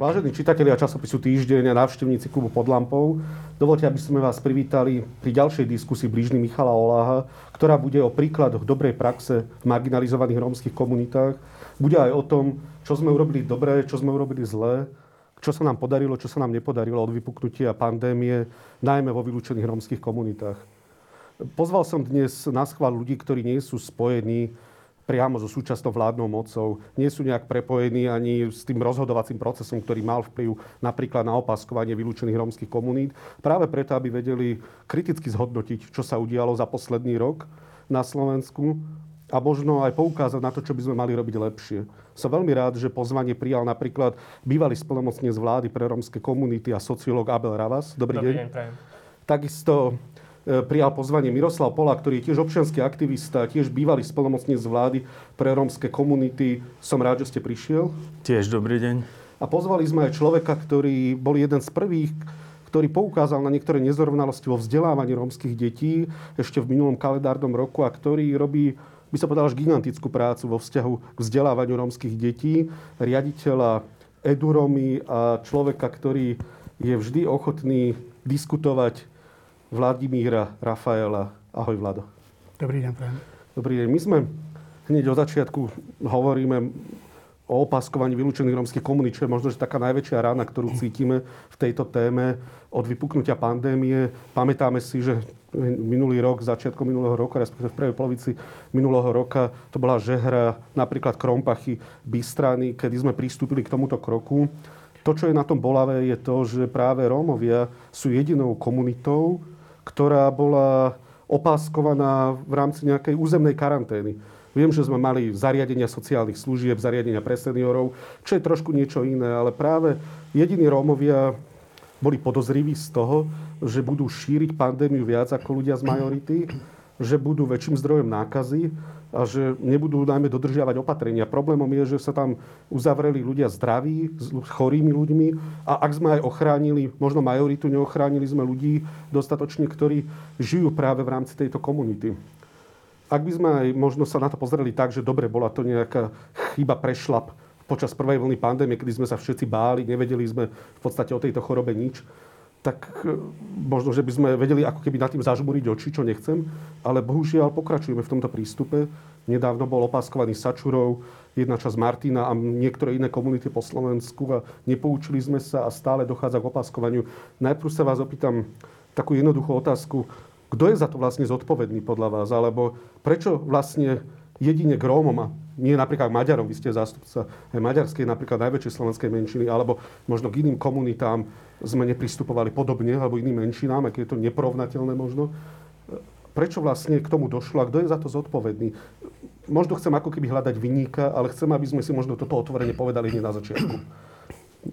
Vážení čitatelia časopisu Týždeň a návštevníci klubu pod lampou, dovolte, aby sme vás privítali pri ďalšej diskusii blížny Michala Oláha, ktorá bude o príkladoch dobrej praxe v marginalizovaných rómskych komunitách. Bude aj o tom, čo sme urobili dobré, čo sme urobili zlé, čo sa nám podarilo, čo sa nám nepodarilo od vypuknutia pandémie, najmä vo vylúčených rómskych komunitách. Pozval som dnes na schvál ľudí, ktorí nie sú spojení priamo so súčasnou vládnou mocou, nie sú nejak prepojení ani s tým rozhodovacím procesom, ktorý mal vplyv napríklad na opaskovanie vylúčených rómskych komunít, práve preto, aby vedeli kriticky zhodnotiť, čo sa udialo za posledný rok na Slovensku a možno aj poukázať na to, čo by sme mali robiť lepšie. Som veľmi rád, že pozvanie prijal napríklad bývalý splnomocnec vlády pre rómske komunity a sociológ Abel Ravas. Dobrý, Dobrý deň. deň Takisto prijal pozvanie Miroslav Pola, ktorý je tiež občianský aktivista, tiež bývalý spolomocník z vlády pre rómske komunity. Som rád, že ste prišiel. Tiež dobrý deň. A pozvali sme aj človeka, ktorý bol jeden z prvých, ktorý poukázal na niektoré nezrovnalosti vo vzdelávaní rómskych detí ešte v minulom kalendárnom roku a ktorý robí by sa povedal, až gigantickú prácu vo vzťahu k vzdelávaniu rómskych detí, riaditeľa Eduromy a človeka, ktorý je vždy ochotný diskutovať Vladimíra Rafaela. Ahoj, Vlado. Dobrý deň, prajem. Dobrý deň. My sme hneď od začiatku hovoríme o opaskovaní vylúčených rómskych komunít, čo je možno že taká najväčšia rána, ktorú cítime v tejto téme od vypuknutia pandémie. Pamätáme si, že minulý rok, začiatkom minulého roka, respektíve v prvej polovici minulého roka, to bola žehra napríklad Krompachy, Bystrany, kedy sme pristúpili k tomuto kroku. To, čo je na tom bolavé, je to, že práve Rómovia sú jedinou komunitou, ktorá bola opáskovaná v rámci nejakej územnej karantény. Viem, že sme mali zariadenia sociálnych služieb, zariadenia pre seniorov, čo je trošku niečo iné, ale práve jediní Rómovia boli podozriví z toho, že budú šíriť pandémiu viac ako ľudia z majority, že budú väčším zdrojom nákazy a že nebudú najmä dodržiavať opatrenia. Problémom je, že sa tam uzavreli ľudia zdraví, s chorými ľuďmi a ak sme aj ochránili, možno majoritu neochránili sme ľudí dostatočne, ktorí žijú práve v rámci tejto komunity. Ak by sme aj možno sa na to pozreli tak, že dobre, bola to nejaká chyba, prešlap počas prvej vlny pandémie, kedy sme sa všetci báli, nevedeli sme v podstate o tejto chorobe nič, tak e, možno, že by sme vedeli ako keby nad tým zažmúriť oči, čo nechcem, ale bohužiaľ pokračujeme v tomto prístupe. Nedávno bol opaskovaný Sačurov, jedna časť Martina a niektoré iné komunity po Slovensku a nepoučili sme sa a stále dochádza k opaskovaniu. Najprv sa vás opýtam takú jednoduchú otázku. Kto je za to vlastne zodpovedný podľa vás? Alebo prečo vlastne jedine k Rómom a nie napríklad Maďarom, vy ste zástupca aj maďarskej, napríklad najväčšej slovenskej menšiny, alebo možno k iným komunitám sme nepristupovali podobne, alebo iným menšinám, aké je to neporovnateľné možno. Prečo vlastne k tomu došlo a kto je za to zodpovedný? Možno chcem ako keby hľadať vyníka, ale chcem, aby sme si možno toto otvorene povedali hneď na začiatku.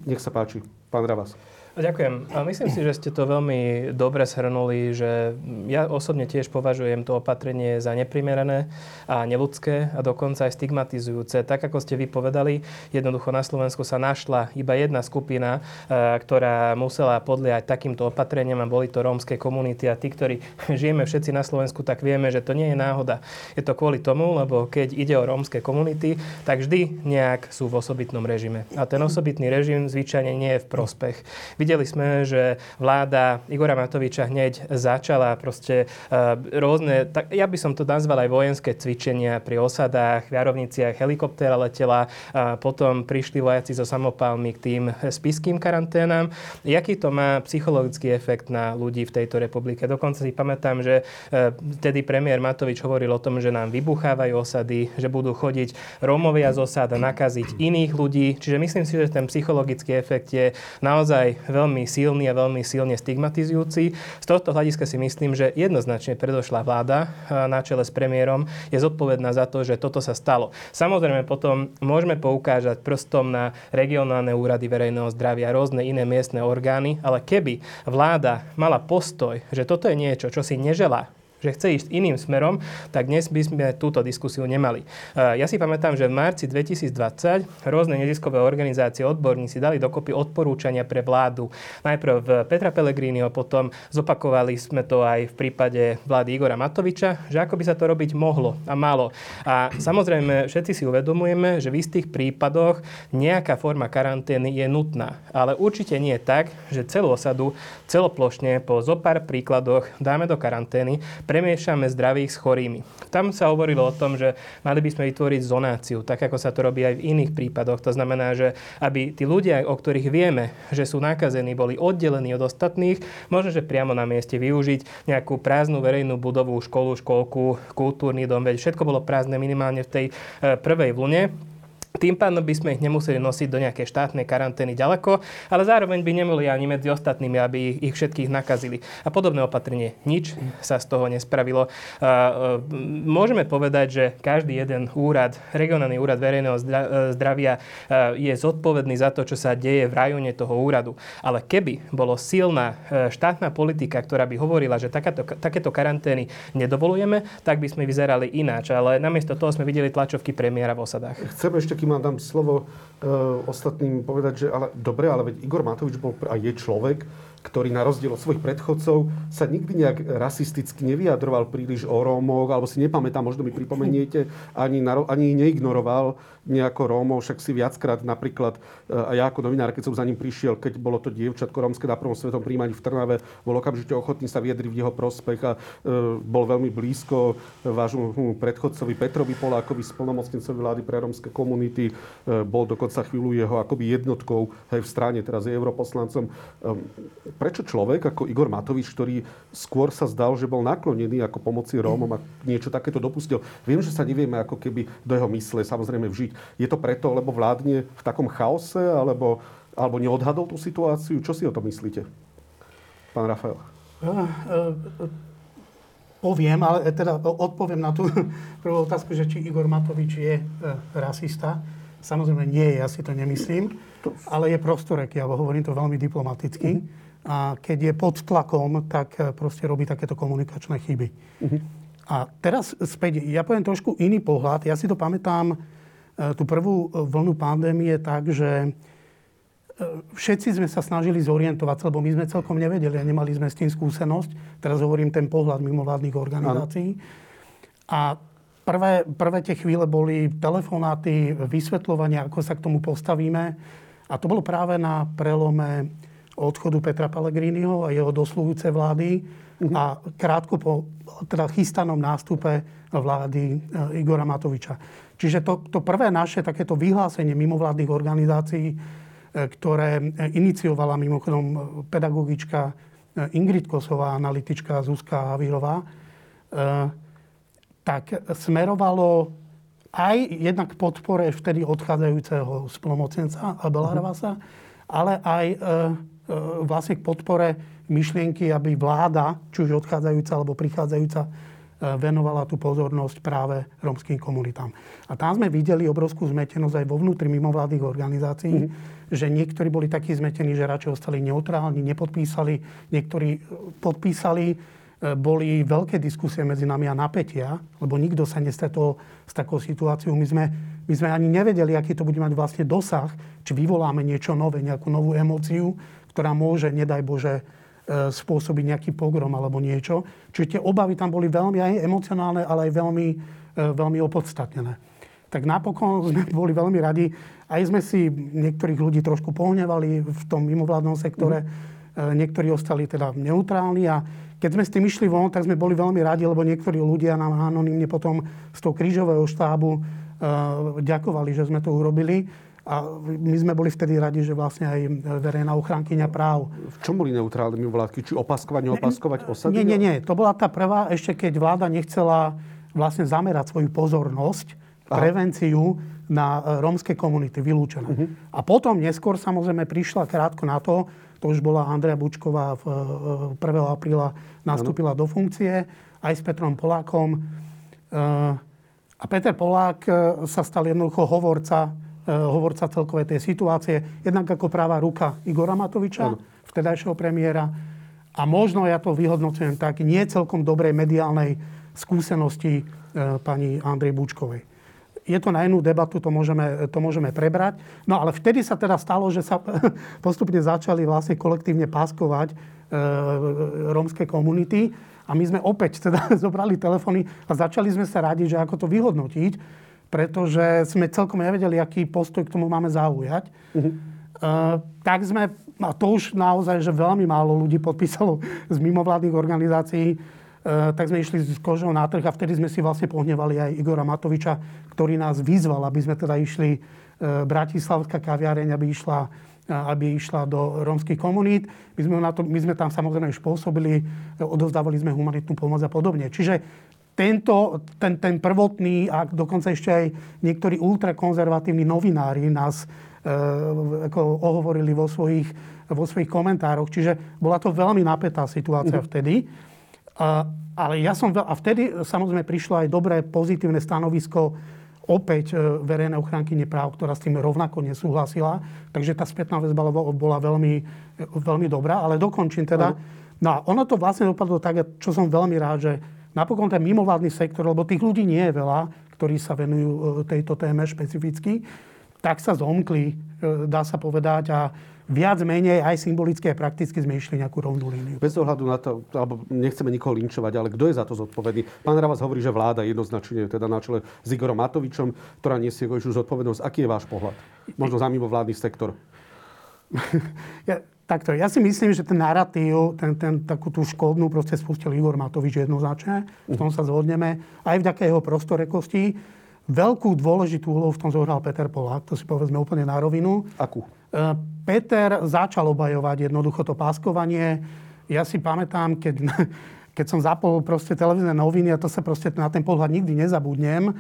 Nech sa páči, pán Ravas. Ďakujem. A myslím si, že ste to veľmi dobre shrnuli, že ja osobne tiež považujem to opatrenie za neprimerané a neludské a dokonca aj stigmatizujúce. Tak, ako ste vypovedali, jednoducho na Slovensku sa našla iba jedna skupina, e, ktorá musela podliať takýmto opatreniam a boli to rómske komunity a tí, ktorí žijeme všetci na Slovensku, tak vieme, že to nie je náhoda. Je to kvôli tomu, lebo keď ide o rómske komunity, tak vždy nejak sú v osobitnom režime. A ten osobitný režim zvyčajne nie je v prospech. Videli sme, že vláda Igora Matoviča hneď začala proste uh, rôzne, tak ja by som to nazval aj vojenské cvičenia pri osadách, v Jarovniciach helikoptéra letela, potom prišli vojaci so samopálmi k tým spiským karanténam. Jaký to má psychologický efekt na ľudí v tejto republike? Dokonca si pamätám, že uh, vtedy premiér Matovič hovoril o tom, že nám vybuchávajú osady, že budú chodiť Rómovia z osad a nakaziť iných ľudí. Čiže myslím si, že ten psychologický efekt je naozaj veľmi silný a veľmi silne stigmatizujúci. Z tohto hľadiska si myslím, že jednoznačne predošla vláda na čele s premiérom je zodpovedná za to, že toto sa stalo. Samozrejme potom môžeme poukážať prstom na regionálne úrady verejného zdravia, rôzne iné miestne orgány, ale keby vláda mala postoj, že toto je niečo, čo si neželá že chce ísť iným smerom, tak dnes by sme túto diskusiu nemali. Ja si pamätám, že v marci 2020 rôzne neziskové organizácie, odborníci dali dokopy odporúčania pre vládu. Najprv v Petra Pellegriniho, potom zopakovali sme to aj v prípade vlády Igora Matoviča, že ako by sa to robiť mohlo a malo. A samozrejme, všetci si uvedomujeme, že v istých prípadoch nejaká forma karantény je nutná. Ale určite nie tak, že celú osadu celoplošne po zopár príkladoch dáme do karantény, premiešame zdravých s chorými. Tam sa hovorilo o tom, že mali by sme vytvoriť zonáciu, tak ako sa to robí aj v iných prípadoch. To znamená, že aby tí ľudia, o ktorých vieme, že sú nakazení, boli oddelení od ostatných, možno, že priamo na mieste využiť nejakú prázdnu verejnú budovu, školu, školku, kultúrny dom, veď všetko bolo prázdne minimálne v tej eh, prvej vlne. Tým pádom by sme ich nemuseli nosiť do nejakej štátnej karantény ďaleko, ale zároveň by nemali ani medzi ostatnými, aby ich všetkých nakazili. A podobné opatrenie. Nič sa z toho nespravilo. Môžeme povedať, že každý jeden úrad, regionálny úrad verejného e, zdravia je zodpovedný za to, čo sa deje v rajone toho úradu. Ale keby bolo silná e, štátna politika, ktorá by hovorila, že takáto, takéto karantény nedovolujeme, tak by sme vyzerali ináč. Ale namiesto toho sme videli tlačovky premiéra v osadách. Chcem ešte, vám dám slovo e, ostatným povedať, že ale dobre, ale veď Igor Matovič bol a je človek, ktorý na rozdiel od svojich predchodcov sa nikdy nejak rasisticky nevyjadroval príliš o Rómoch, alebo si nepamätám, možno mi pripomeniete, ani, na, ani neignoroval nejako Rómov, však si viackrát napríklad, e, a ja ako novinár, keď som za ním prišiel, keď bolo to dievčatko rómske na prvom svetom príjmaní v Trnave, bol okamžite ochotný sa vyjadriť v jeho prospech a e, bol veľmi blízko vášmu predchodcovi Petrovi Polákovi, splnomocnencovi vlády pre rómske komunity, e, bol dokonca chvíľu jeho akoby jednotkou hej, v strane, teraz je europoslancom. Prečo človek ako Igor Matovič, ktorý skôr sa zdal, že bol naklonený ako pomoci Rómom a niečo takéto dopustil, viem, že sa nevieme ako keby do jeho mysle samozrejme vžiť, je to preto, lebo vládne v takom chaose, alebo, alebo neodhadol tú situáciu? Čo si o to myslíte, pán Rafael? Uh, uh, poviem, ale teda odpoviem na tú prvú otázku, že či Igor Matovič je uh, rasista. Samozrejme nie, ja si to nemyslím, ale je prostoreký, alebo hovorím to veľmi diplomaticky. Uh-huh. A keď je pod tlakom, tak proste robí takéto komunikačné chyby. Uh-huh. A teraz späť, ja poviem trošku iný pohľad. Ja si to pamätám E, tú prvú e, vlnu pandémie tak, že všetci sme sa snažili zorientovať, lebo my sme celkom nevedeli a nemali sme s tým skúsenosť. Teraz hovorím ten pohľad mimovládnych organizácií. A prvé, prvé tie chvíle boli telefonáty, vysvetľovania, ako sa k tomu postavíme. A to bolo práve na prelome odchodu Petra Pellegriniho a jeho dosluhujúce vlády uh-huh. a krátko po teda chystanom nástupe vlády Igora Matoviča. Čiže to, to prvé naše takéto vyhlásenie mimovládnych organizácií, e, ktoré iniciovala mimochodom pedagogička e, Ingrid Kosová, analytička Zuzka Havírová, e, tak smerovalo aj jednak podpore vtedy odchádzajúceho spolomocenca Abela Ravasa, ale aj vlastne k podpore myšlienky, aby vláda, či už odchádzajúca alebo prichádzajúca, venovala tú pozornosť práve rómskym komunitám. A tam sme videli obrovskú zmetenosť aj vo vnútri mimovládnych organizácií, mm-hmm. že niektorí boli takí zmetení, že radšej ostali neutrálni, nepodpísali, niektorí e, podpísali, e, boli veľké diskusie medzi nami a napätia, lebo nikto sa nestretol s takou situáciou. My sme, my sme ani nevedeli, aký to bude mať vlastne dosah, či vyvoláme niečo nové, nejakú novú emóciu, ktorá môže, nedaj Bože, E, spôsobiť nejaký pogrom alebo niečo. Čiže tie obavy tam boli veľmi aj emocionálne, ale aj veľmi, e, veľmi opodstatnené. Tak napokon sme boli veľmi radi. Aj sme si niektorých ľudí trošku pohnevali v tom mimovládnom sektore. Mm. Niektorí ostali teda neutrálni a keď sme s tým išli von, tak sme boli veľmi radi, lebo niektorí ľudia nám anonimne potom z toho krížového štábu ďakovali, že sme to urobili. A my sme boli vtedy radi, že vlastne aj verejná ochránkyňa práv. V čom boli neutrálne mimovládky? Či opaskovať, neopaskovať osady? Nie, nie, nie. To bola tá prvá, ešte keď vláda nechcela vlastne zamerať svoju pozornosť, Aha. prevenciu na e, rómske komunity vylúčené. Uh-huh. A potom neskôr samozrejme prišla krátko na to, to už bola Andrea Bučková v 1. E, apríla nastúpila ano. do funkcie, aj s Petrom Polákom. E, a Peter Polák sa stal jednoducho hovorca hovorca celkovej tej situácie, jednak ako práva ruka Igora Matoviča, ano. vtedajšieho premiéra, a možno ja to vyhodnocujem tak, nie celkom dobrej mediálnej skúsenosti e, pani Andrej Bučkovej. Je to na inú debatu, to môžeme, to môžeme prebrať. No ale vtedy sa teda stalo, že sa postupne začali vlastne kolektívne páskovať e, rómske komunity a my sme opäť teda zobrali telefóny a začali sme sa radiť, že ako to vyhodnotiť, pretože sme celkom nevedeli, aký postoj k tomu máme zaujať. Uh-huh. Uh, tak sme a to už naozaj, že veľmi málo ľudí podpísalo z mimovládnych organizácií, e, tak sme išli s kožou na trh a vtedy sme si vlastne pohnevali aj Igora Matoviča, ktorý nás vyzval, aby sme teda išli e, Bratislavská kaviareň, aby išla, aby išla do rómskych komunít. My sme, na to, my sme tam samozrejme už pôsobili, odovzdávali sme humanitnú pomoc a podobne. Čiže tento, ten, ten prvotný a dokonca ešte aj niektorí ultrakonzervatívni novinári nás Eh, ako ohovorili vo svojich, vo svojich komentároch. Čiže bola to veľmi napätá situácia uh-huh. vtedy. A, ale ja som, a vtedy samozrejme prišlo aj dobré pozitívne stanovisko opäť eh, verejnej ochránky nepráv, ktorá s tým rovnako nesúhlasila. Takže tá spätná väzba bola veľmi, veľmi dobrá. Ale dokončím teda. No a ono to vlastne dopadlo tak, čo som veľmi rád, že napokon ten mimovládny sektor, lebo tých ľudí nie je veľa, ktorí sa venujú eh, tejto téme špecificky, tak sa zomkli, e, dá sa povedať, a viac menej aj symbolicky a prakticky sme išli nejakú rovnú líniu. Bez ohľadu na to, alebo nechceme nikoho linčovať, ale kto je za to zodpovedný? Pán Ravas hovorí, že vláda jednoznačne teda na čele s Igorom Matovičom, ktorá nesie už zodpovednosť. Aký je váš pohľad? Možno za vládny sektor. ja, takto, ja si myslím, že ten narratív, ten, ten, takú tú škodnú proste spustil Igor Matovič jednoznačne. V tom sa zhodneme. Aj vďaka jeho prostorekosti Veľkú dôležitú úlohu v tom zohral Peter Polák, to si povedzme úplne na rovinu. Akú? E, Peter začal obajovať jednoducho to páskovanie. Ja si pamätám, keď, keď som zapol proste televízne noviny a to sa proste na ten pohľad nikdy nezabudnem,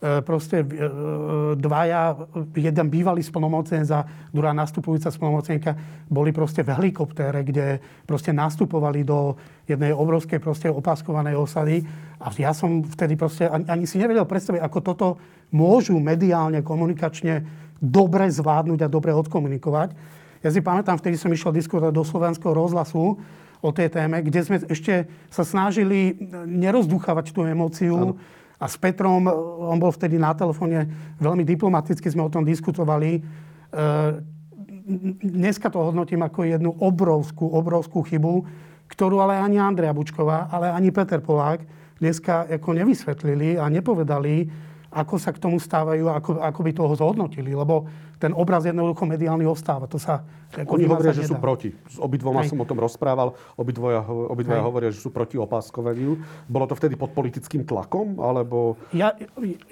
proste e, e, dvaja, jeden bývalý splnomocenec a druhá nastupujúca splnomocenka boli proste v helikoptére, kde proste nastupovali do jednej obrovskej proste opaskovanej osady. A ja som vtedy proste ani, ani si nevedel predstaviť, ako toto môžu mediálne, komunikačne dobre zvládnuť a dobre odkomunikovať. Ja si pamätám, vtedy som išiel diskutovať do slovenského rozhlasu o tej téme, kde sme ešte sa snažili nerozduchávať tú emóciu, ano a s Petrom, on bol vtedy na telefóne, veľmi diplomaticky sme o tom diskutovali. E, dneska to hodnotím ako jednu obrovskú, obrovskú chybu, ktorú ale ani Andrea Bučková, ale ani Peter Polák dneska ako nevysvetlili a nepovedali, ako sa k tomu stávajú, ako, ako by toho zhodnotili. Lebo ten obraz jednoducho mediálny ostáva. To sa, Oni hovoria, že sú proti. S obidvoma som o tom rozprával. Obidvoja, obidvoja hovoria, že sú proti opáskovaniu. Bolo to vtedy pod politickým tlakom? Alebo... Ja,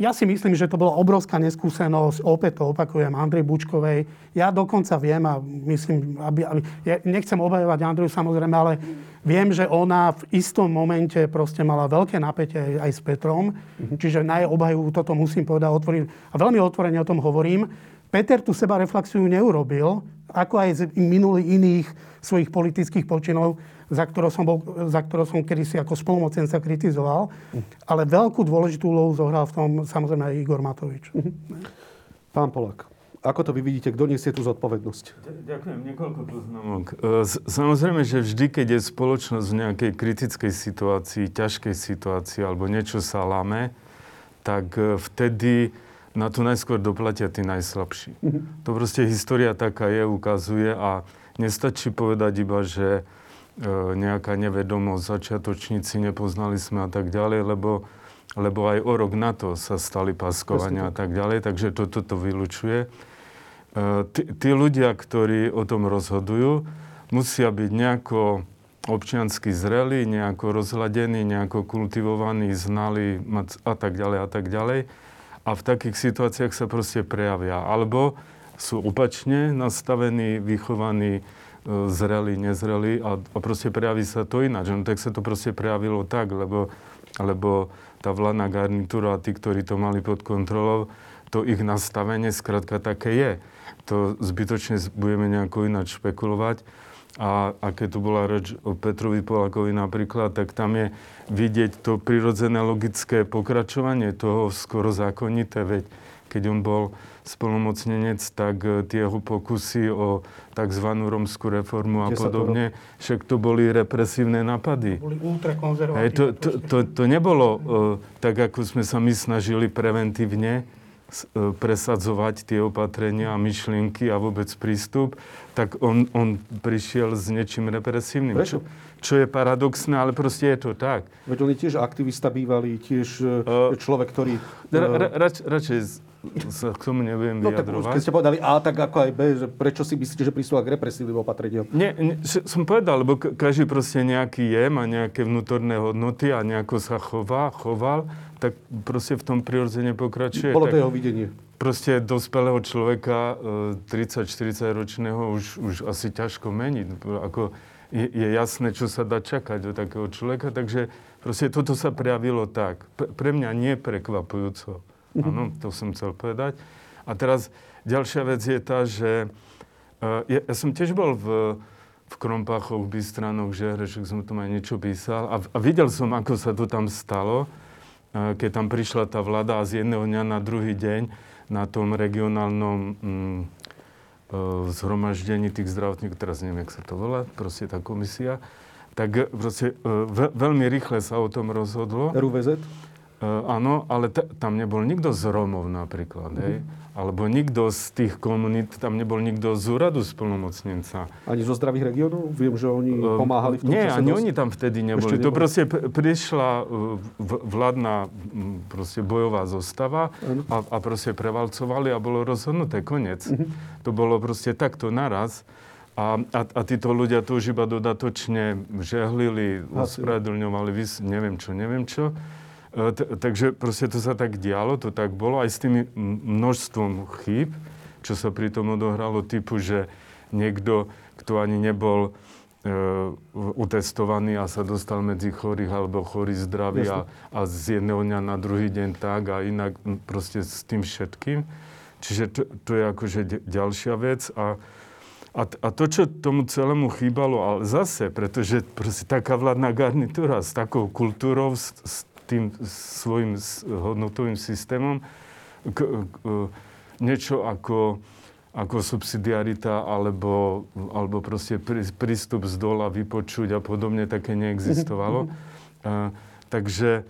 ja si myslím, že to bola obrovská neskúsenosť. Opäť to opakujem Andrej Bučkovej. Ja dokonca viem a myslím, aby, aby, ja nechcem obajovať Andreju samozrejme, ale viem, že ona v istom momente proste mala veľké napätie aj s Petrom. Mm-hmm. Čiže na jej obhajú toto musím povedať otvorím. A veľmi otvorene o tom hovorím. Peter tú seba reflexiu neurobil, ako aj z minulých iných svojich politických počinov, za ktorou som, bol, za ktorou som kedysi ako spolumocenca kritizoval. Ale veľkú dôležitú úlohu zohral v tom samozrejme aj Igor Matovič. Pán Polak, ako to vy vidíte, kto nesie tú zodpovednosť? Ďakujem, niekoľko poznámok. E, samozrejme, že vždy, keď je spoločnosť v nejakej kritickej situácii, ťažkej situácii alebo niečo sa lame, tak e, vtedy na to najskôr doplatia tí najslabší. Mm-hmm. To proste história taká je, ukazuje a nestačí povedať iba, že e, nejaká nevedomosť, začiatočníci, nepoznali sme a tak ďalej, lebo, lebo aj o rok na to sa stali paskovania a tak ďalej, takže toto to vylučuje. E, tí, tí ľudia, ktorí o tom rozhodujú, musia byť nejako občiansky zrelí, nejako rozhľadení, nejako kultivovaní, znali a tak ďalej a tak ďalej a v takých situáciách sa proste prejavia. Alebo sú opačne nastavení, vychovaní, e, zreli, nezreli a, a proste prejaví sa to ináč. No tak sa to proste prejavilo tak, lebo, lebo tá vládna garnitúra a tí, ktorí to mali pod kontrolou, to ich nastavenie skrátka také je. To zbytočne budeme nejako ináč špekulovať. A, a keď tu bola reč o Petrovi Polákovi napríklad, tak tam je vidieť to prirodzené logické pokračovanie toho skoro zákonité. Veď keď on bol spolumocnenec, tak e, tie jeho pokusy o tzv. romskú reformu a podobne, však to boli represívne napady. Boli ultrakonzervatívne. Hej, to, to, to, to nebolo uh, tak, ako sme sa my snažili preventívne presadzovať tie opatrenia myšlienky a vôbec prístup, tak on, on prišiel s niečím represívnym. Prečo? Čo, je paradoxné, ale proste je to tak. Veď on je tiež aktivista bývalý, tiež uh, človek, ktorý... Uh, ra, ra, radšej sa k tomu neviem no, vyjadrovať. Tak keď ste povedali A, tak ako aj B, že prečo si myslíte, že pristúva k represívnym opatreniam? Nie, nie, som povedal, lebo každý proste nejaký je, má nejaké vnútorné hodnoty a nejako sa chová, choval, tak proste v tom prirodzene pokračuje. Bolo to jeho videnie. Proste dospelého človeka, 30-40 e, ročného, už, už asi ťažko meniť. Ako je, je jasné, čo sa dá čakať od takého človeka, takže proste toto sa prejavilo tak. Pre mňa nie prekvapujúco. Mhm. Áno, to som chcel povedať. A teraz ďalšia vec je tá, že uh, ja, ja som tiež bol v, v Krompáchoch, v Bystranoch, že Hrešek som tam aj niečo písal a, a videl som, ako sa to tam stalo, keď tam prišla tá vláda a z jedného dňa na druhý deň na tom regionálnom um, uh, zhromaždení tých zdravotníkov, teraz neviem, jak sa to volá, proste tá komisia, tak proste ve, veľmi rýchle sa o tom rozhodlo. RUVZ? Áno, ale t- tam nebol nikto z Rómov napríklad, mm-hmm. hej? Alebo nikto z tých komunít, tam nebol nikto z úradu splnomocnenca. Ani zo zdravých regiónov? Viem, že oni uh, pomáhali v tom Nie, ani dosť... oni tam vtedy neboli. Ešte to neboli. proste prišla vládna proste bojová zostava a, a proste prevalcovali a bolo rozhodnuté, koniec. Mm-hmm. To bolo proste takto naraz. A, a, a títo ľudia to už iba dodatočne žehlili, ospravedlňovali, neviem čo, neviem čo. E, takže proste to sa tak dialo, to tak bolo aj s tými množstvom chýb, čo sa pri tom odohralo, typu, že niekto, kto ani nebol e, utestovaný a sa dostal medzi chorých alebo chorý zdravý a, a z jedného dňa na druhý deň tak a inak proste s tým všetkým. Čiže to, to je akože ďalšia vec a, a, a to, čo tomu celému chýbalo, ale zase, pretože proste taká vládna garnitúra s takou kultúrou, s, s tým svojim hodnotovým systémom k, k, niečo ako, ako subsidiarita alebo, alebo proste prístup z dola, vypočuť a podobne také neexistovalo. a, takže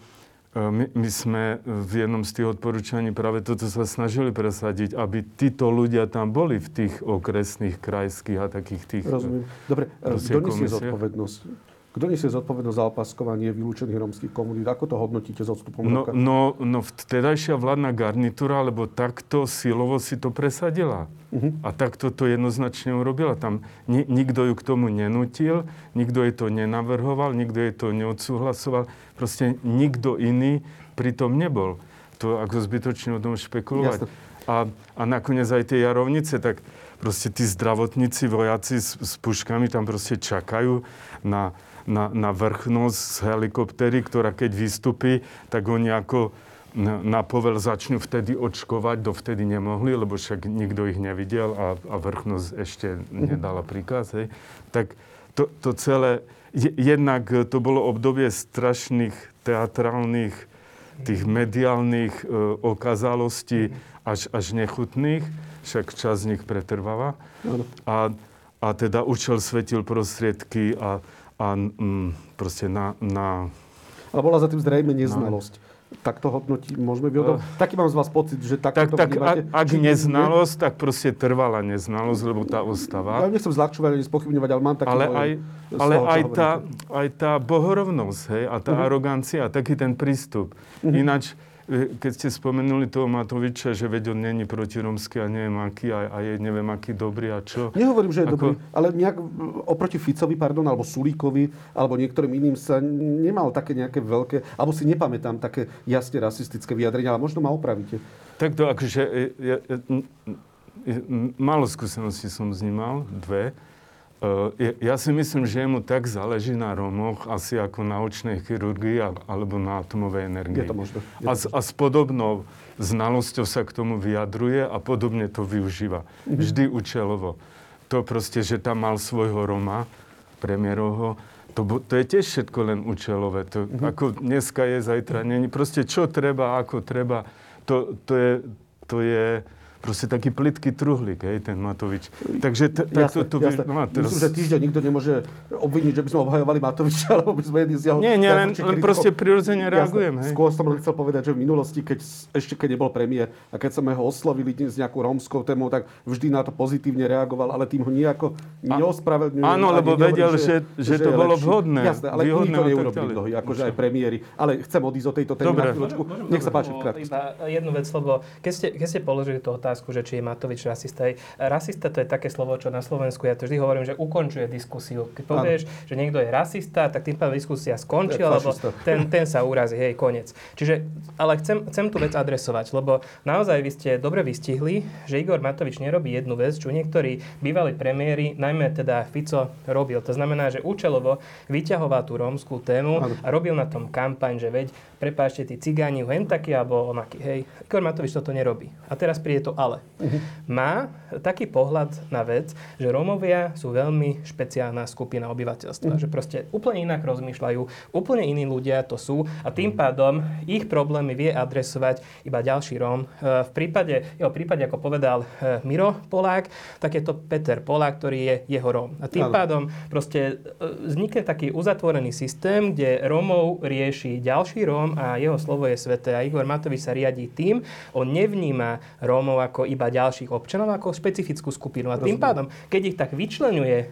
my, my sme v jednom z tých odporúčaní práve toto sa snažili presadiť, aby títo ľudia tam boli v tých okresných, krajských a takých tých... Rozumiem. Dobre, kto nesie zodpovednosť? Kto nesie zodpovednosť za opaskovanie vylúčených rómskych komunít? Ako to hodnotíte s odstupom no, no, no vtedajšia vládna garnitúra, lebo takto silovo si to presadila. Uh-huh. A takto to jednoznačne urobila. Tam ni- nikto ju k tomu nenutil, nikto jej to nenavrhoval, nikto jej to neodsúhlasoval. Proste nikto iný pri tom nebol. To ako zbytočne o tom špekulovať. A, a nakoniec aj tie jarovnice, tak proste tí zdravotníci, vojaci s, s puškami tam proste čakajú na na, na vrchnosť z helikoptery, ktorá keď vystupí, tak oni ako na, povel začnú vtedy očkovať, dovtedy nemohli, lebo však nikto ich nevidel a, a vrchnosť ešte nedala príkaz. Hej. Tak to, to celé, jednak to bolo obdobie strašných teatrálnych, tých mediálnych e, okazalostí až, až nechutných, však čas z nich pretrváva. A, a teda účel svetil prostriedky a, a mm, proste na, na... Ale bola za tým zrejme neznalosť. No. Tak to hodnotí, môžeme vyhodnotiť. Uh, Taký mám z vás pocit, že tak, to tak, ak, ak neznalosť, tak proste trvala neznalosť, lebo tá ostáva. Ja nechcem zľahčovať ani spochybňovať, ale mám taký Ale aj, ale aj, tá, aj tá bohorovnosť, hej, a tá uh-huh. arogancia, taký ten prístup. Uh-huh. Ináč, keď ste spomenuli toho Matoviča, že veď on není protiromský a neviem aký a, a je neviem aký dobrý a čo. Nehovorím, že je ako... dobrý, ale nejak oproti Ficovi, pardon, alebo Sulíkovi, alebo niektorým iným sa nemal také nejaké veľké, alebo si nepamätám také jasne rasistické vyjadrenia, ale možno ma opravíte. Takto akože, ja, ja, ja, málo skúseností som s ním mal, dve. Eh, ja si myslím, že mu tak záleží na Romoch, asi ako na očnej chirurgii alebo na atomovej energii. Je to možno. Je to... A, a s podobnou znalosťou sa k tomu vyjadruje a podobne to využíva. Mm-hmm. Vždy účelovo. To proste, že tam mal svojho Roma, premiérovho, to, to je tiež všetko len účelové. To, mm-hmm. Ako dneska je, zajtra není. Proste čo treba, ako treba, to, to je to je proste taký plitký truhlík, hej, ten Matovič. Takže t- tak jasne, to, to jasne. no, teraz... Myslím, že týždeň nikto nemôže obviniť, že by sme obhajovali Matoviča, alebo by sme jedni z jeho... Nie, nie, len, len proste prirodzene reagujem, Jasne. hej. Skôr som len chcel povedať, že v minulosti, keď, ešte keď nebol premiér a keď sme ho oslovili s nejakou rómskou témou, tak vždy na to pozitívne reagoval, ale tým ho nejako neospravedlňujem. áno, lebo vedel, že- že to je bolo lepší. vhodné, Jasné, ale iní to neurobili mnohí, akože aj premiéry. Ale chcem odísť od tejto témy na chvíľočku. Nech sa páči krátkosti. Iba jednu vec, lebo keď ste, keď ste položili tú otázku, že či je Matovič rasista, rasista to je také slovo, čo na Slovensku, ja to vždy hovorím, že ukončuje diskusiu. Keď povieš, že niekto je rasista, tak tým pádom diskusia skončí, alebo ten, ten sa urazí, hej, koniec. Čiže, ale chcem, chcem tú vec adresovať, lebo naozaj vy ste dobre vystihli, že Igor Matovič nerobí jednu vec, čo niektorí bývalí premiéry, najmä teda Fico, robil. To znamená, že účelovo vyťahoval tú rómskú tému Áno. a robil na tom kampaň, že veď, prepáčte, tí cigáni hen taký alebo onaký. Hej, Igor Matovič toto nerobí. A teraz príde to ale. Má taký pohľad na vec, že Rómovia sú veľmi špeciálna skupina obyvateľstva. Že proste úplne inak rozmýšľajú, úplne iní ľudia to sú a tým pádom ich problémy vie adresovať iba ďalší Róm. E, V prípade, jeho prípade, ako povedal e, Miro Polák, tak je to Peter Polák, ktorý je jeho Róm. A tým Áno. pádom proste e, vznikne taký uzatvorený systém, kde Rómov rieši ďalší Róm a jeho slovo je sveté. A Igor Matovič sa riadí tým, on nevníma Rómov ako iba ďalších občanov, ako špecifickú skupinu. A tým pádom, keď ich tak vyčlenuje e,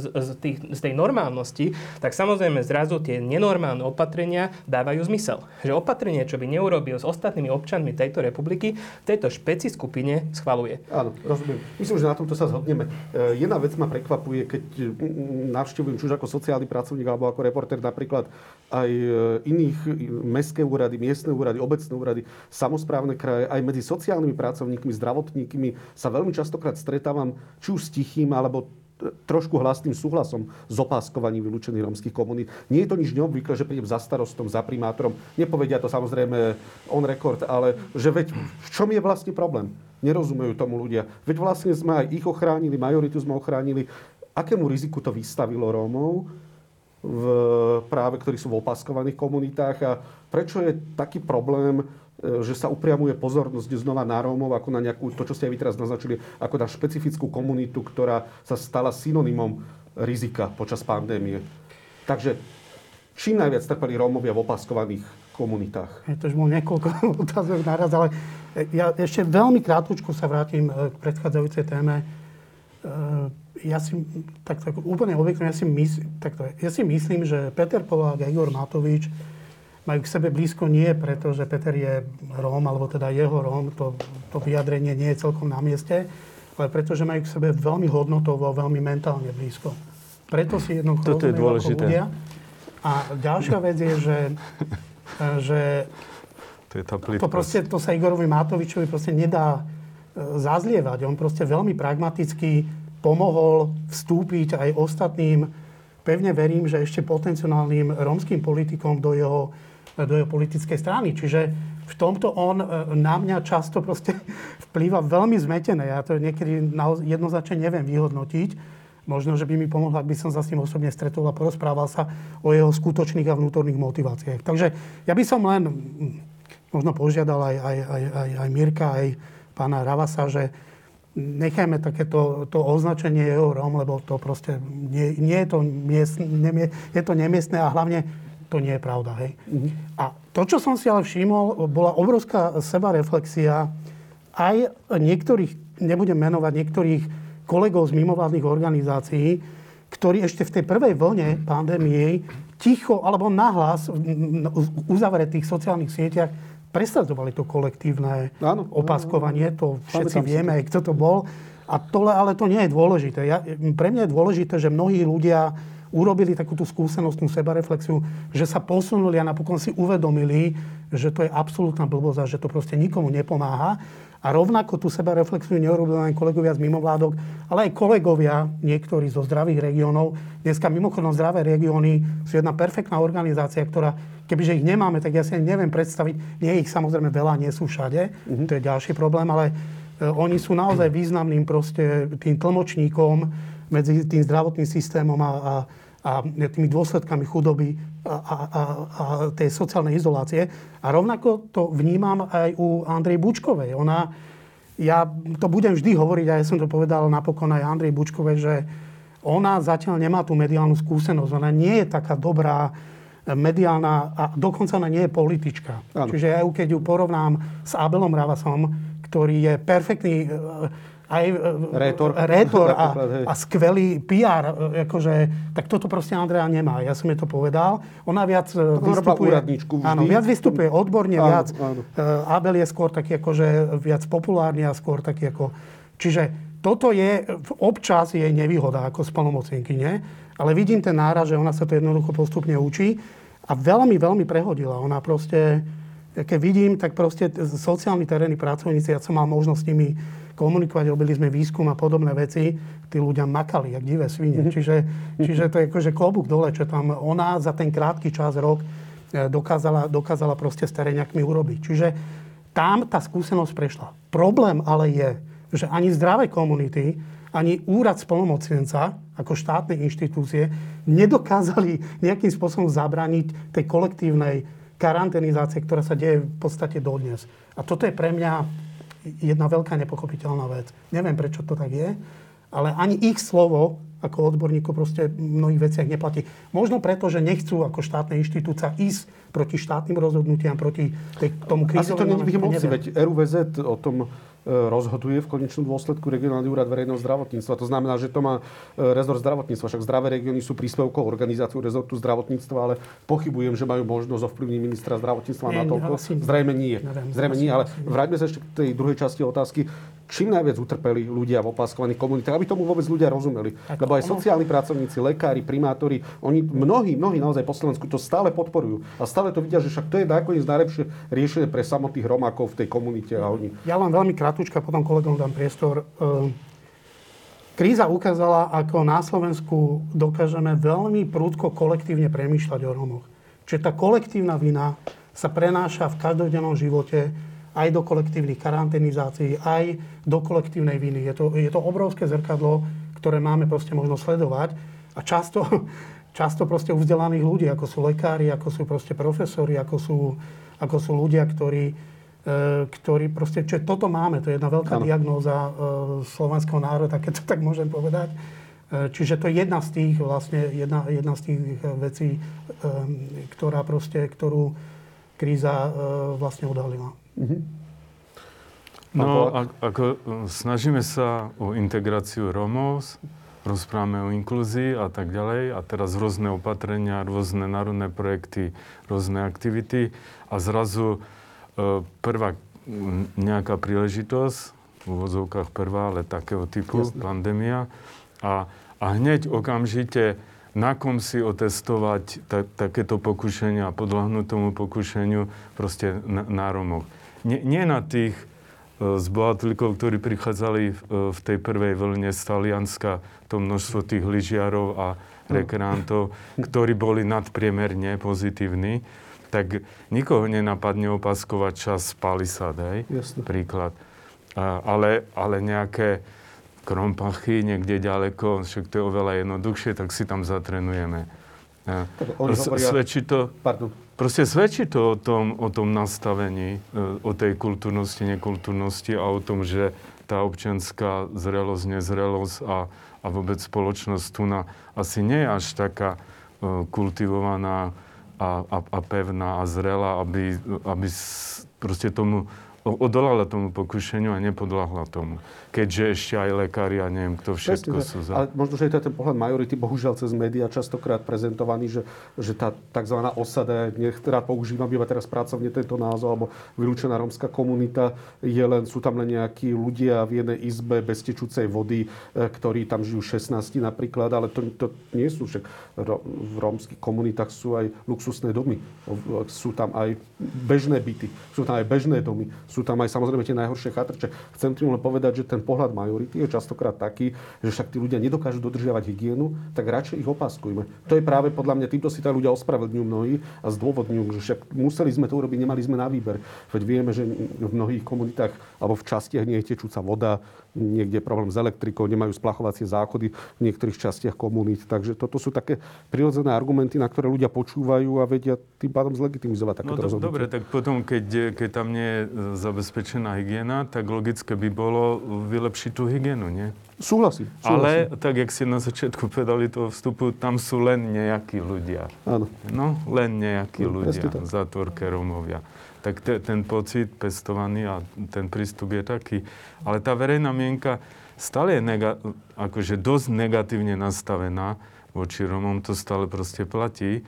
z, z, tých, z tej normálnosti, tak samozrejme zrazu tie nenormálne opatrenia dávajú zmysel. Že opatrenie, čo by neurobil s ostatnými občanmi tejto republiky, tejto špeci skupine schvaluje. Áno, rozumiem. Myslím, že na tomto sa zhodneme. E, Jedna vec ma prekvapuje, keď navštevujem či už ako sociálny pracovník alebo ako reporter napríklad aj e, iných e, mestské úrady, miestne úrady, obecné úrady, samozprávne kraje, aj medzi sociálnymi pracovníkmi, zdravotníkmi sa veľmi častokrát stretávam či už s tichým alebo trošku hlasným súhlasom s opáskovaním vylúčených rómskych komunít. Nie je to nič neobvyklé, že prídem za starostom, za primátorom. Nepovedia to samozrejme on record, ale že veď v čom je vlastne problém? Nerozumejú tomu ľudia. Veď vlastne sme aj ich ochránili, majoritu sme ochránili. Akému riziku to vystavilo Rómov? V, práve, ktorí sú v opaskovaných komunitách a prečo je taký problém, e, že sa upriamuje pozornosť znova na Rómov, ako na nejakú, to, čo ste aj vy teraz naznačili, ako na špecifickú komunitu, ktorá sa stala synonymom rizika počas pandémie. Takže čím najviac trpeli Rómovia v opaskovaných komunitách? Je to už bol niekoľko otázok naraz, ale ja ešte veľmi krátko sa vrátim e, k predchádzajúcej téme. Ja si, tak, tak úplne objektívne, ja si, ja si myslím, že Peter Polák a Igor Matovič majú k sebe blízko nie preto, že Peter je Róm, alebo teda jeho Róm, to, to vyjadrenie nie je celkom na mieste, ale preto, že majú k sebe veľmi hodnotovo, veľmi mentálne blízko. Preto si jednoducho Toto je dôležité. ľudia. A ďalšia vec je, že, že To je tá to, proste, to sa Igorovi Matovičovi proste nedá e, zazlievať. On proste veľmi pragmaticky pomohol vstúpiť aj ostatným, pevne verím, že ešte potenciálnym rómskym politikom do jeho, do jeho politickej strany. Čiže v tomto on e, na mňa často proste vplýva veľmi zmetené. Ja to niekedy jednoznačne neviem vyhodnotiť. Možno, že by mi pomohlo, ak by som sa s ním osobne stretol a porozprával sa o jeho skutočných a vnútorných motiváciách. Takže ja by som len mm, možno požiadal aj, aj, aj, aj, aj Mirka, aj pána Ravasa, že nechajme takéto to označenie Róm, lebo to proste nie, nie je to miestne, nemie, je to nemiestné a hlavne to nie je pravda. Hej. A to, čo som si ale všimol, bola obrovská sebareflexia aj niektorých, nebudem menovať, niektorých kolegov z mimovládnych organizácií, ktorí ešte v tej prvej vlne pandémie ticho alebo nahlas v uzavretých sociálnych sieťach presadzovali to kolektívne Áno, áno, opaskovanie. To všetci vieme, kto to bol. A to, ale to nie je dôležité. Ja, pre mňa je dôležité, že mnohí ľudia urobili takúto skúsenostnú sebareflexiu, že sa posunuli a napokon si uvedomili, že to je absolútna blbosť a že to proste nikomu nepomáha. A rovnako tú sebareflexiu neurobili len kolegovia z mimovládok, ale aj kolegovia niektorí zo zdravých regiónov. Dneska mimochodom zdravé regióny sú jedna perfektná organizácia, ktorá, kebyže ich nemáme, tak ja si neviem predstaviť. Nie ich samozrejme veľa, nie sú všade. To je ďalší problém, ale e, oni sú naozaj významným proste tým tlmočníkom medzi tým zdravotným systémom a, a, a a tými dôsledkami chudoby a, a, a, a tej sociálnej izolácie. A rovnako to vnímam aj u Andrej Bučkovej. Ona, ja to budem vždy hovoriť, a ja som to povedal napokon aj Andrej Bučkovej, že ona zatiaľ nemá tú mediálnu skúsenosť. Ona nie je taká dobrá mediálna a dokonca ona nie je politička. Ano. Čiže ja keď ju porovnám s Abelom Ravasom, ktorý je perfektný aj e, rétor, rétor a, a skvelý PR, e, akože, tak toto proste Andrea nemá. Ja som jej to povedal. Ona viac e, to vystupuje... Áno, viac vystupuje odborne, áno, viac. Áno. Abel je skôr taký akože viac populárny a skôr taký ako... Čiže toto je občas jej nevýhoda ako spolnomocnenky, nie? Ale vidím ten náraz, že ona sa to jednoducho postupne učí a veľmi, veľmi prehodila. Ona proste, keď vidím, tak proste sociálni terénni pracovníci, ja som mal možnosť s nimi komunikovať, robili sme výskum a podobné veci, tí ľudia makali, jak divé svine. Mm-hmm. Čiže, čiže to je akože klobúk dole, čo tam ona za ten krátky čas, rok, e, dokázala, dokázala proste s teréňakmi urobiť. Čiže tam tá skúsenosť prešla. Problém ale je, že ani zdravé komunity, ani úrad spolnomocnenca ako štátnej inštitúcie nedokázali nejakým spôsobom zabrániť tej kolektívnej karanténizácie, ktorá sa deje v podstate dodnes. A toto je pre mňa jedna veľká nepochopiteľná vec. Neviem, prečo to tak je, ale ani ich slovo ako odborníkov proste v mnohých veciach neplatí. Možno preto, že nechcú ako štátna inštitúcia ísť proti štátnym rozhodnutiam, proti tej, tomu krízovému... Asi to není v ich moci, veď RUVZ o tom rozhoduje v konečnom dôsledku regionálny úrad verejného zdravotníctva. To znamená, že to má e, rezort zdravotníctva. Však zdravé regióny sú príspevkou organizáciu rezortu zdravotníctva, ale pochybujem, že majú možnosť ovplyvniť ministra zdravotníctva na toľko. Zrejme nie. Zrejme nie, ale vráťme sa ešte k tej druhej časti otázky čím najviac utrpeli ľudia v opaskovaných komunitách, aby tomu vôbec ľudia rozumeli. Ako Lebo aj ono... sociálni pracovníci, lekári, primátori, oni mnohí, mnohí naozaj po Slovensku to stále podporujú. A stále to vidia, že však to je nakoniec najlepšie riešenie pre samotných Romákov v tej komunite. A oni... Ja len veľmi krátko, potom kolegom dám priestor. Ehm, kríza ukázala, ako na Slovensku dokážeme veľmi prúdko kolektívne premýšľať o Romoch. Čiže tá kolektívna vina sa prenáša v každodennom živote aj do kolektívnych karanténizácií, aj do kolektívnej viny. Je to, je to obrovské zrkadlo, ktoré máme proste možno sledovať. A často, často proste u vzdelaných ľudí, ako sú lekári, ako sú proste profesori, ako sú, ako sú ľudia, ktorí, e, ktorí proste, čo toto máme, to je jedna veľká ano. diagnóza e, slovenského národa, keď to tak môžem povedať. E, čiže to je jedna z tých, vlastne, jedna, jedna z tých vecí, ktorá proste, ktorú kríza vlastne odhalila. Mm-hmm. No, ako, snažíme sa o integráciu Rómov, rozprávame o inklúzii a tak ďalej a teraz rôzne opatrenia, rôzne národné projekty, rôzne aktivity a zrazu prvá nejaká príležitosť, v úvodzovkách prvá, ale takého typu, Jasne. pandémia. A, a hneď okamžite na kom si otestovať ta, takéto pokušenia a podľahnúť tomu pokušeniu proste na, na Romoch. Nie, nie na tých e, zbohatlíkov, ktorí prichádzali v, e, v tej prvej vlne z Talianska, to množstvo tých lyžiarov a rekreantov, ktorí boli nadpriemerne pozitívni, tak nikoho nenapadne opaskovať čas palisad, hej? Príklad. A, ale, ale nejaké krompachy niekde ďaleko, však to je oveľa jednoduchšie, tak si tam zatrenujeme. Svedčí to... Pardon Proste svedčí to o tom, o tom nastavení, e, o tej kultúrnosti, nekultúrnosti a o tom, že tá občianská zrelosť, nezrelosť a, a vôbec spoločnosť tu na, asi nie je až taká uh, kultivovaná a, a, a pevná a zrela, aby, aby proste tomu odolala tomu pokušeniu a nepodľahla tomu. Keďže ešte aj lekári a neviem, kto všetko Presne, sú za... Ale možno, že je to ten pohľad majority, bohužiaľ cez médiá častokrát prezentovaný, že, že tá tzv. osada, nech teda používam iba teraz pracovne tento názov, alebo vylúčená rómska komunita, je len, sú tam len nejakí ľudia v jednej izbe bez tečúcej vody, e, ktorí tam žijú 16 napríklad, ale to, to nie sú však v rómskych komunitách sú aj luxusné domy, sú tam aj bežné byty, sú tam aj bežné domy, sú tam aj samozrejme tie najhoršie chatrče. Chcem tým len povedať, že ten pohľad majority je častokrát taký, že však tí ľudia nedokážu dodržiavať hygienu, tak radšej ich opaskujme. To je práve podľa mňa, týmto si tá ľudia ospravedlňujú mnohí a zdôvodňujú, že však museli sme to urobiť, nemali sme na výber. Veď vieme, že v mnohých komunitách alebo v častiach nie je tečúca voda, niekde je problém s elektrikou, nemajú splachovacie záchody v niektorých častiach komunít. Takže toto sú také prirodzené argumenty, na ktoré ľudia počúvajú a vedia tým pádom zlegitimizovať takéto no, rozhodnutie. Dobre, tak potom, keď, keď tam nie je zabezpečená hygiena, tak logické by bolo vylepšiť tú hygienu, nie? Súhlasím. súhlasím. Ale, tak jak ste na začiatku povedali toho vstupu, tam sú len nejakí ľudia. Áno. No, len nejakí No, ľudia presne tak. Tak te, ten pocit pestovaný a ten prístup je taký. Ale tá verejná mienka stále je nega, akože dosť negatívne nastavená voči Rómom, to stále proste platí.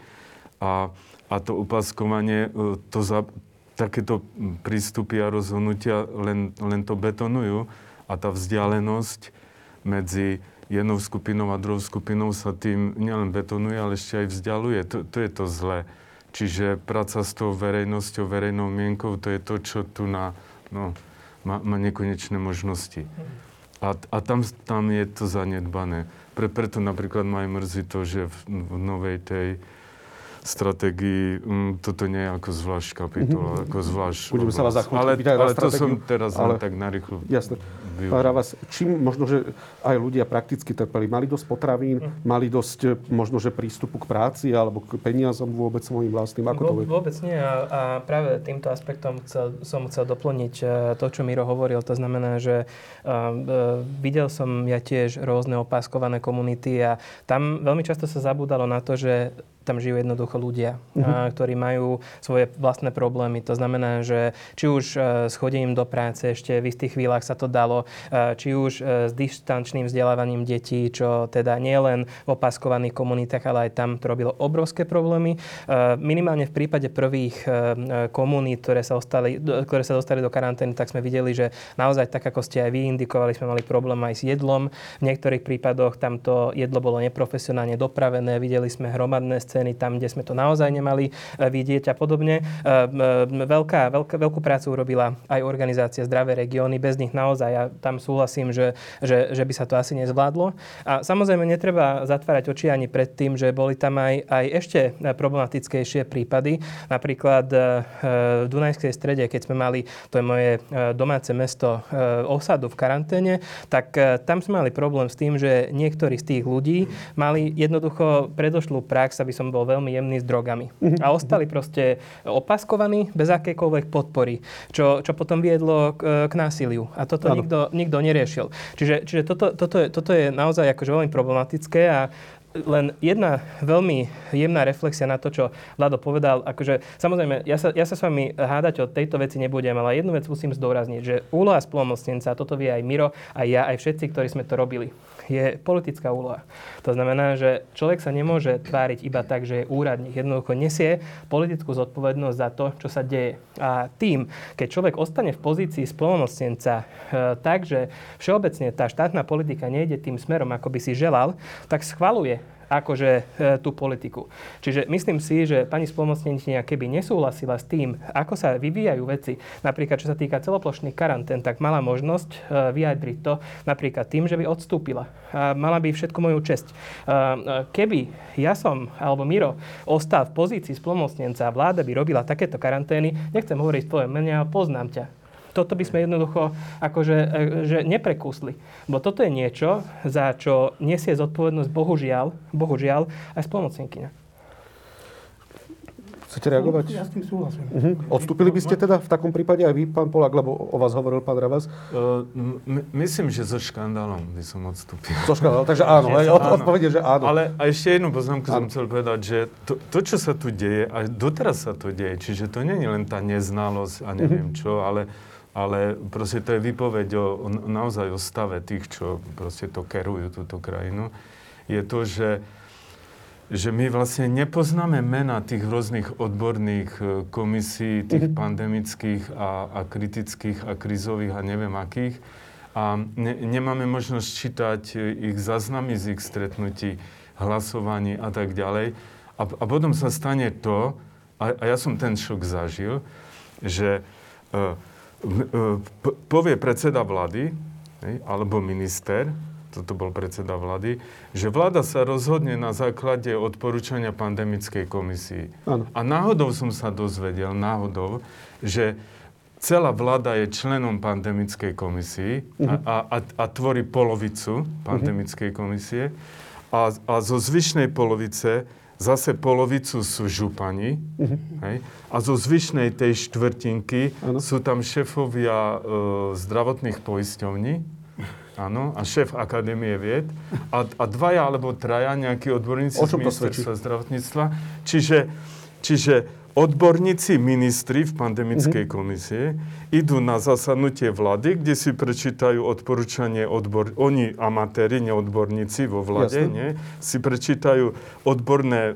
A, a to upaskovanie, e, to za, takéto prístupy a rozhodnutia len, len to betonujú a tá vzdialenosť medzi jednou skupinou a druhou skupinou sa tým nielen betonuje, ale ešte aj vzdialuje. To, to je to zlé. Čiže práca s tou verejnosťou, verejnou mienkou, to je to, čo tu na, no, má, má nekonečné možnosti. A, a tam, tam je to zanedbané. Pre, preto napríklad ma aj mrzí to, že v, v novej tej stratégii um, toto nie je ako zvlášť kapitola, mm-hmm. ako zvlášť Budeme sa vás za chvíľku Ale, pýtať ale to som teraz ale- tak narýchlo Jasné. Pán Ravas, čím možno, že aj ľudia prakticky trpeli? Mali dosť potravín, mali dosť e, možno, že prístupu k práci alebo k peniazom vôbec svojim vlastným? Ako to? Vôbec nie a, a práve týmto aspektom chcel, som chcel doplniť e, to, čo Miro hovoril. To znamená, že uh, videl som ja tiež rôzne opaskované komunity a tam veľmi často sa zabúdalo na to, že tam žijú jednoducho ľudia, uh-huh. ktorí majú svoje vlastné problémy. To znamená, že či už s chodením do práce ešte v istých chvíľach sa to dalo, či už e, s dištančným vzdelávaním detí, čo teda nie len v opaskovaných komunitách, ale aj tam to robilo obrovské problémy. E, Minimálne v prípade prvých komunít, ktoré sa, ostali, ktoré sa dostali do karantény, tak sme videli, že naozaj tak, ako ste aj vy indikovali, sme mali problém aj s jedlom. V niektorých prípadoch tam to jedlo bolo neprofesionálne dopravené, videli sme hromadné scény tam, kde sme to naozaj nemali vidieť a podobne. Veľká, veľká, veľkú prácu urobila aj organizácia Zdravé regióny. Bez nich naozaj, ja tam súhlasím, že, že, že by sa to asi nezvládlo. A samozrejme netreba zatvárať oči ani pred tým, že boli tam aj, aj ešte problematickejšie prípady. Napríklad e, v Dunajskej strede, keď sme mali, to je moje e, domáce mesto, e, osadu v karanténe, tak tam sme mali problém s tým, že niektorí z tých ľudí mali jednoducho predošlú prax, aby som bol veľmi jemný s drogami. A ostali proste opaskovaní bez akékoľvek podpory, čo, čo potom viedlo k, k násiliu. A toto nikto, nikto neriešil. Čiže, čiže toto, toto, je, toto je naozaj akože veľmi problematické a len jedna veľmi jemná reflexia na to, čo Vlado povedal. Akože, samozrejme, ja sa, ja sa s vami hádať o tejto veci nebudem, ale jednu vec musím zdôrazniť, že úloha splnomocnenca, toto vie aj Miro, aj ja, aj všetci, ktorí sme to robili, je politická úloha. To znamená, že človek sa nemôže tváriť iba tak, že je úradník. Jednoducho nesie politickú zodpovednosť za to, čo sa deje. A tým, keď človek ostane v pozícii splnomocnenca e, tak, že všeobecne tá štátna politika nejde tým smerom, ako by si želal, tak schvaluje akože e, tú politiku. Čiže myslím si, že pani spolomocnenkynia, keby nesúhlasila s tým, ako sa vyvíjajú veci, napríklad čo sa týka celoplošných karantén, tak mala možnosť e, vyjadriť to napríklad tým, že by odstúpila. Mala by všetku moju česť. E, Keby ja som, alebo Miro, ostal v pozícii spolomocnenca a vláda by robila takéto karantény, nechcem hovoriť v tvojom mene, ale poznám ťa toto by sme jednoducho akože, e, že neprekúsli. Bo toto je niečo, za čo nesie zodpovednosť bohužiaľ, bohužiaľ aj spolomocnenkyňa. Chcete reagovať? Ja s tým súhlasím. Mhm. Odstúpili by ste teda v takom prípade aj vy, pán Polák, lebo o vás hovoril pán Ravas? Uh, m- myslím, že so škandálom by som odstúpil. To škandál, takže áno, od, Áno. odpovede, že áno. Ale a ešte jednu poznámku som chcel povedať, že to, to, čo sa tu deje, a doteraz sa to deje, čiže to nie je len tá neznalosť a neviem čo, ale, ale proste to je výpoveď o, o, naozaj o stave tých, čo proste to kerujú, túto krajinu, je to, že že my vlastne nepoznáme mena tých rôznych odborných e, komisí, tých pandemických a, a kritických a krizových a neviem akých. A ne, nemáme možnosť čítať e, ich záznamy z ich stretnutí, hlasovaní a tak ďalej. A, a potom sa stane to, a, a ja som ten šok zažil, že e, povie predseda vlády, alebo minister, toto bol predseda vlády, že vláda sa rozhodne na základe odporúčania pandemickej komisii. Áno. A náhodou som sa dozvedel, náhodou, že celá vláda je členom pandemickej komisii a, a, a, a tvorí polovicu pandemickej komisie. A, a zo zvyšnej polovice zase polovicu sú župani. Hej? A zo zvyšnej tej štvrtinky Áno. sú tam šéfovia e, zdravotných poisťovní. Áno, a šéf Akadémie vied a, a dvaja alebo traja nejakí odborníci z ministerstva zdravotníctva. Čiže, čiže odborníci, ministri v pandemickej Mhm. komisie idú na zasadnutie vlády, kde si prečítajú odporúčanie odbor... Oni amatéri, neodborníci vo Jasné. nie? si prečítajú odborné e,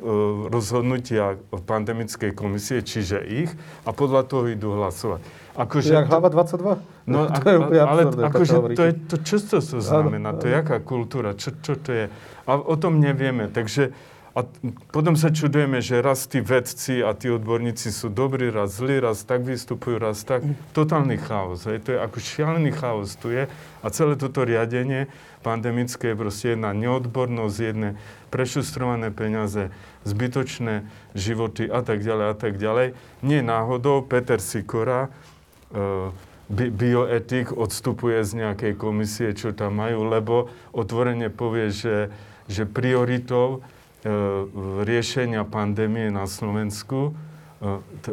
rozhodnutia pandemickej komisie, čiže ich, a podľa toho idú hlasovať. Akože Jak hlava 22? No, to je úplne ale absurdné, akože to, je, to čo to, to znamená? To je aká kultúra? Čo, čo to je? A o tom nevieme. Takže a potom sa čudujeme, že raz tí vedci a tí odborníci sú dobrí, raz zlí, raz tak vystupujú, raz tak. Totálny chaos. Hej. To je ako šialený chaos tu je. A celé toto riadenie pandemické je proste jedna neodbornosť, jedné prešustrované peniaze, zbytočné životy a tak ďalej a tak ďalej. Nie náhodou Peter Sikora, e, bi- bioetik odstupuje z nejakej komisie, čo tam majú, lebo otvorene povie, že, že prioritou riešenia pandémie na Slovensku e, e,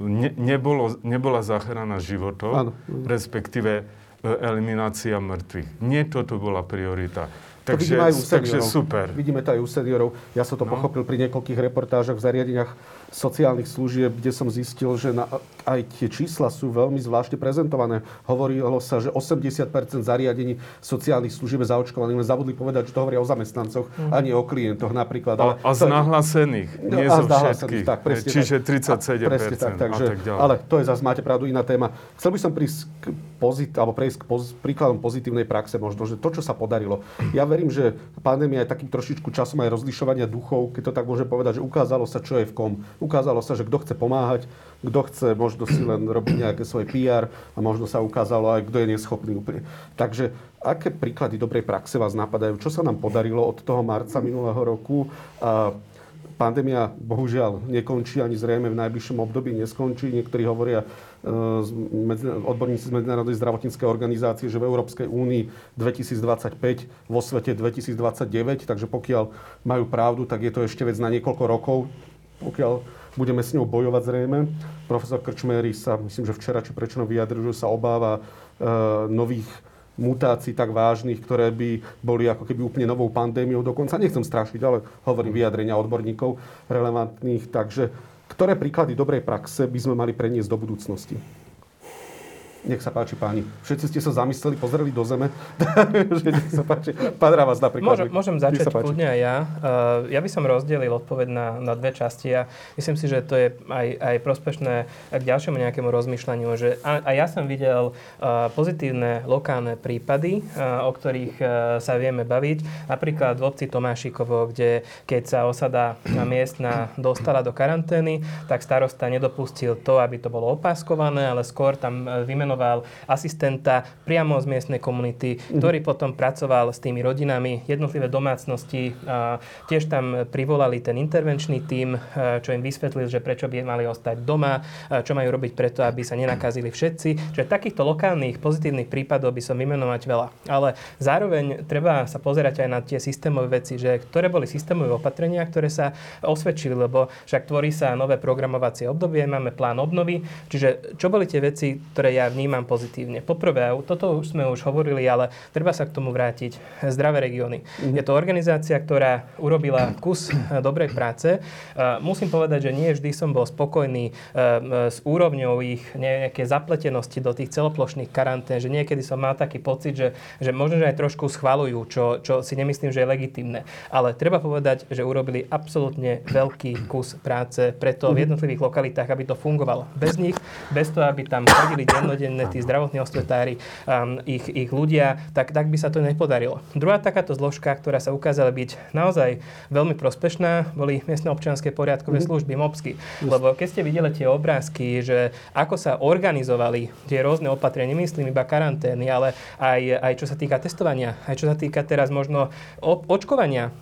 ne, nebolo, nebola záchrana životov, Áno. respektíve e, eliminácia mŕtvych. Nie toto bola priorita. To Takže, vidíme aj u takže seniorov. super. Vidíme to aj u seniorov. Ja som to No. pochopil pri niekoľkých reportážach v zariadeniach sociálnych služieb, kde som zistil, že na, aj tie čísla sú veľmi zvláštne prezentované. Hovorilo sa, že 80% zariadení sociálnych služieb je zaočkovaných, len zabudli povedať, že to hovoria o zamestnancoch, Mhm. a nie o klientoch napríklad. A, a z nahlásených, No, nie a zo všetkých. Tak, presne Čiže tak. 37% A, presne tak, takže, a tak ďalej. Ale to je zase, máte pravdu, iná téma. Chcel by som prísť k pozit, alebo prejsť k poz, príkladom pozitívnej praxe možno, že to, čo sa podarilo. Ja verím, že pandémia je takým trošičku časom aj rozlišovania duchov, keď to tak môžem povedať, že ukázalo sa, čo je v kom. Ukázalo sa, že kto chce pomáhať, kto chce možno si len robiť nejaké svoje PR a možno sa ukázalo aj, kto je neschopný úplne. Takže aké príklady dobrej praxe vás napadajú? Čo sa nám podarilo od toho marca minulého roku? A Pandémia bohužiaľ nekončí, ani zrejme v najbližšom období neskončí. Niektorí hovoria, e, odborníci z Medzinárodnej zdravotníckej organizácie, že v Európskej únii 2025, vo svete 2029, takže pokiaľ majú pravdu, tak je to ešte vec na niekoľko rokov, pokiaľ budeme s ňou bojovať zrejme. Profesor Krčmery sa, myslím, že včera či prečo vyjadril, že sa obáva e, nových mutácií tak vážnych, ktoré by boli ako keby úplne novou pandémiou. Dokonca nechcem strašiť, ale hovorím vyjadrenia odborníkov relevantných. Takže ktoré príklady dobrej praxe by sme mali preniesť do budúcnosti? Nech sa páči, páni. Všetci ste sa zamysleli, pozreli do zeme. že nech sa páči. Pán Ravas napríklad. Môžem, môžem začať kľudne aj ja. Uh, ja by som rozdelil odpoveď na, na dve časti a myslím si, že to je aj, aj prospešné k ďalšiemu nejakému rozmýšľaniu, že a, a ja som videl uh, pozitívne lokálne prípady, uh, o ktorých uh, sa vieme baviť. Napríklad v obci Tomášikovo, kde keď sa osada miestna dostala do karantény, tak starosta nedopustil to, aby to bolo opáskované, ale skôr tam uh, vymenoval asistenta priamo z miestnej komunity, ktorý potom pracoval s tými rodinami, jednotlivé domácnosti. Tiež tam privolali ten intervenčný tím, čo im vysvetlil, že prečo by mali ostať doma, čo majú robiť preto, aby sa nenakazili všetci. Čiže takýchto lokálnych pozitívnych prípadov by som vymenovať veľa. Ale zároveň treba sa pozerať aj na tie systémové veci, že ktoré boli systémové opatrenia, ktoré sa osvedčili, lebo však tvorí sa nové programovacie obdobie, máme plán obnovy. Čiže čo boli tie veci, ktoré ja vnímam pozitívne? Poprvé, toto už sme už hovorili, ale treba sa k tomu vrátiť. Zdravé regióny. Je to organizácia, ktorá urobila kus eh, dobrej práce. Eh, Musím povedať, že nie vždy som bol spokojný eh, s úrovňou ich nejaké zapletenosti do tých celoplošných karantén, že niekedy som mal taký pocit, že, že možno, že aj trošku schvalujú, čo, čo si nemyslím, že je legitimné. Ale treba povedať, že urobili absolútne veľký kus práce preto v jednotlivých lokalitách, aby to fungovalo. Bez nich, bez toho, aby tam chodili dennodenne tí zdravotní osvetári, um, ich, ich ľudia, tak, tak by sa to nepodarilo. Druhá takáto zložka, ktorá sa ukázala byť naozaj veľmi prospešná, boli miestne občianske poriadkové služby, MOPSky. Lebo keď ste videli tie obrázky, že ako sa organizovali tie rôzne opatrenia, nemyslím iba karantény, ale aj, aj čo sa týka testovania, aj čo sa týka teraz možno očkovania,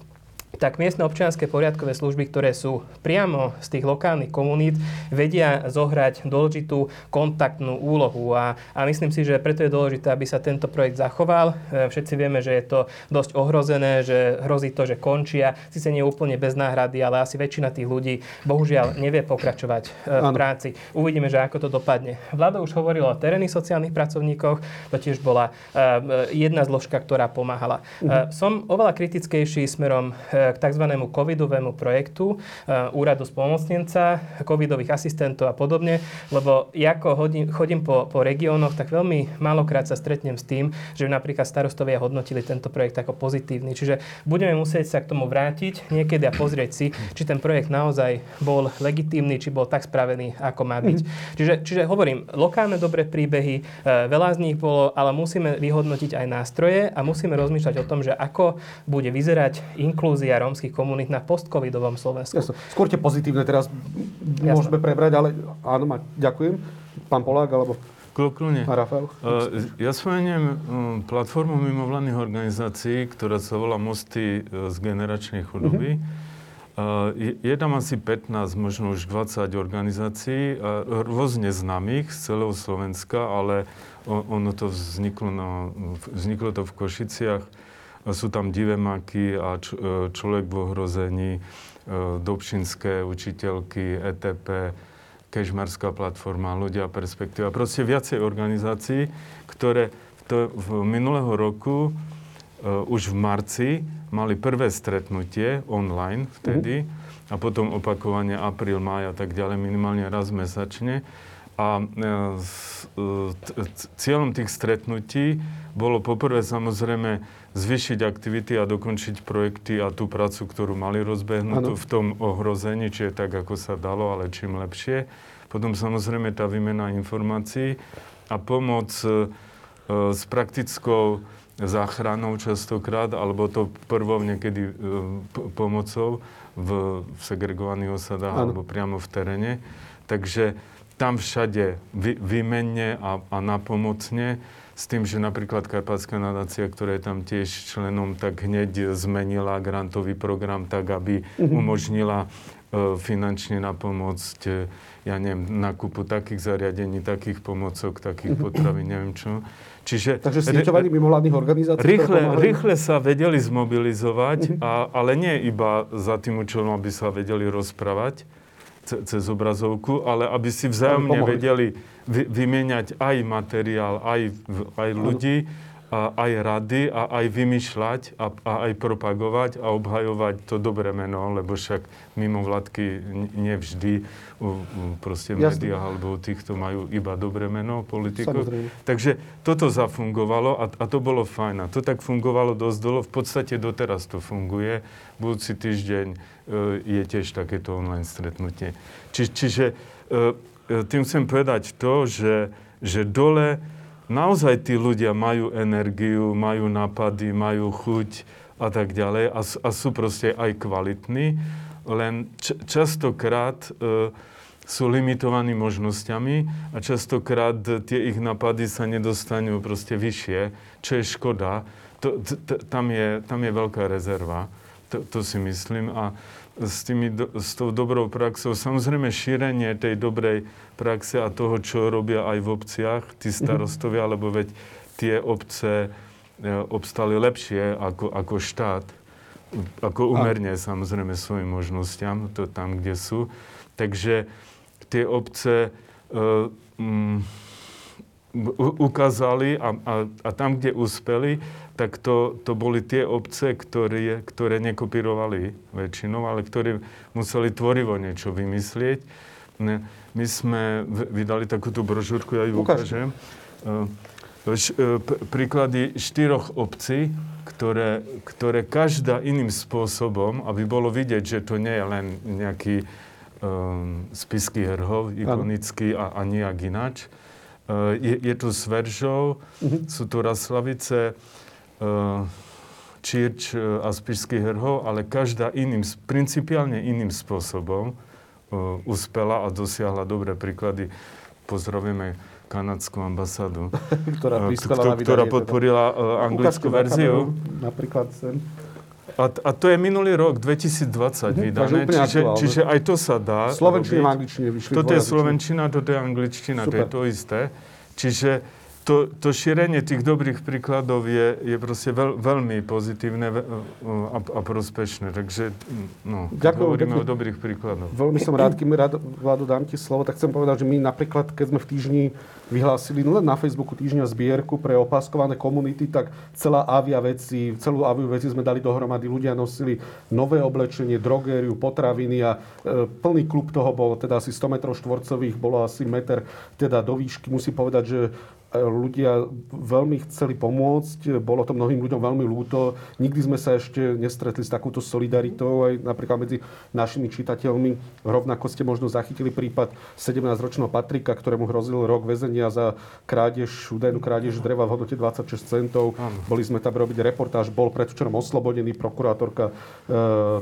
tak miestne občianske poriadkové služby, ktoré sú priamo z tých lokálnych komunít, vedia zohrať dôležitú kontaktnú úlohu. A, a myslím si, že preto je dôležité, aby sa tento projekt zachoval. E, všetci vieme, že je to dosť ohrozené, že hrozí to, že končia. Sice nie úplne bez náhrady, ale asi väčšina tých ľudí bohužiaľ nevie pokračovať e, v práci. Uvidíme, že ako to dopadne. Vláda už hovorila o terénnych sociálnych pracovníkoch. To tiež bola e, jedna zložka, ktorá pomáhala. Uh-huh. Som oveľa kritickejší smerom k tzv. covidovému projektu eh, úradu spolomocnenca, covidových asistentov a podobne, lebo ja ako hodím, chodím po, po regiónoch, tak veľmi málokrát sa stretnem s tým, že napríklad starostovia hodnotili tento projekt ako pozitívny. Čiže budeme musieť sa k tomu vrátiť niekedy a pozrieť si, či ten projekt naozaj bol legitímny, či bol tak spravený, ako má byť. Čiže, čiže hovorím, lokálne dobré príbehy, eh, veľa z nich bolo, ale musíme vyhodnotiť aj nástroje a musíme rozmýšľať o tom, že ako bude vyzerať inklúzia a rómskych komunít na postcovidovom Slovensku. Jasne. Skôr tie pozitívne teraz Jasne. môžeme prebrať, ale áno, ma, ďakujem. Pán Polák, alebo Klokľune. A Rafael? Uh, ja spomeniem uh, platformu mimovládnych organizácií, ktorá sa volá Mosty uh, z generačnej chudoby. Uh-huh. Je, je tam asi 15, možno už 20 organizácií, rôzne známych z celého Slovenska, ale ono to vzniklo, na, vzniklo to v Košiciach sú tam divemáky a č- e, človek v ohrození, e, Dobšinské učiteľky, ETP, Kežmarská platforma, ľudia perspektíva. Proste viacej organizácií, ktoré to v minulého roku uh, už v marci mali prvé stretnutie online vtedy uh-huh. a potom opakovanie apríl, máj a tak ďalej, minimálne raz mesačne. A uh, cieľom tých stretnutí bolo poprvé samozrejme zvyšiť aktivity a dokončiť projekty a tú prácu, ktorú mali rozbehnutú v tom ohrození, či je tak, ako sa dalo, ale čím lepšie. Potom samozrejme tá výmena informácií a pomoc e, s praktickou záchranou častokrát, alebo to prvou niekedy e, pomocou v, v segregovaných osadách ano. alebo priamo v teréne. Takže tam všade vy, výmenne a, a napomocne s tým, že napríklad Karpatská nadácia, ktorá je tam tiež členom, tak hneď zmenila grantový program tak, aby mhm. umožnila e, finančne napomôcť, e, ja neviem, nakupu takých zariadení, takých pomocok, takých mhm. potravín, neviem čo. Čiže, Takže sieťovanie mimovládnych organizácií? Rýchle, rýchle sa vedeli zmobilizovať, mhm. a, ale nie iba za tým účelom, aby sa vedeli rozprávať cez obrazovku, ale aby si vzájomne vedeli vy, vymieňať aj materiál, aj, aj ľudí, a aj rady a aj vymýšľať a, a aj propagovať a obhajovať to dobré meno, lebo však mimo vládky nevždy proste v médiách alebo týchto majú iba dobré meno politikov. Takže toto zafungovalo a, a to bolo fajn. A to tak fungovalo dosť dlho. V podstate doteraz to funguje. Budúci týždeň e, je tiež takéto online stretnutie. Či, čiže e, E, tým chcem povedať to, že, že dole naozaj tí ľudia majú energiu, majú nápady, majú chuť a tak ďalej a, a sú proste aj kvalitní, len č- častokrát e, sú limitovaní možnosťami a častokrát tie ich nápady sa nedostanú proste vyššie, čo je škoda. To, t- t- tam, je, tam je veľká rezerva, to, to si myslím. A, s, tými, s tou dobrou praxou. Samozrejme šírenie tej dobrej praxe a toho, čo robia aj v obciach, tí mhm. starostovia, lebo veď tie obce e, obstali lepšie ako, ako štát, ako umerne samozrejme svojim možnostiam, to tam, kde sú. Takže tie obce uh, um, ukázali a, a, a tam, kde uspeli, tak to, to boli tie obce, ktoré, ktoré nekopírovali väčšinou, ale ktoré museli tvorivo niečo vymyslieť. My sme vydali takúto brožúrku, ja ju ukážem. E, e, príklady štyroch obcí, ktoré, ktoré každá iným spôsobom, aby bolo vidieť, že to nie je len nejaký um, spisky herhov, ikonický a, a nejak ináč. Uh, je, je tu Sveržov, uh-huh. sú tu Raslavice, Eh, Čirč eh, a Spišský Herhov, ale každá iným, principiálne iným spôsobom uspela a dosiahla dobré príklady. Pozdravujeme kanadskú ambasádu, ktorá, uh, ktorá podporila uh, anglickú verziu. Napríklad sem. A, a to je minulý rok, 2020 Mhm, vydané, čiže, aktuálne. čiže aj to sa dá Slovenčine robiť. a angličtine vyšli Toto je slovenčina, toto je angličtina, to je to isté. Čiže to, to šírenie tých dobrých príkladov je, je proste veľ, veľmi pozitívne a, a prospešné. Takže no, Ďakujem hovoríme pekne. o dobrých príkladoch. Veľmi som rád, mi rád, Vlado, dám ti slovo, tak chcem povedať, že my napríklad, keď sme v týždni vyhlásili no len na Facebooku týždňa zbierku pre opaskované komunity, tak celá avia veci, celú aviu veci sme dali dohromady. Ľudia nosili nové oblečenie, drogériu, potraviny a e, plný klub toho bol teda asi 100 metrov štvorcových, bolo asi meter teda do výšky. Musím povedať, že ľudia veľmi chceli pomôcť, bolo to mnohým ľuďom veľmi ľúto. Nikdy sme sa ešte nestretli s takúto solidaritou aj napríklad medzi našimi čitateľmi. Rovnako ste možno zachytili prípad 17-ročného Patrika, ktorému hrozil rok väzenia za krádež, údajnú krádež dreva v hodnote 26 centov. Boli sme tam robiť reportáž, bol predvčerom oslobodený, prokurátorka e,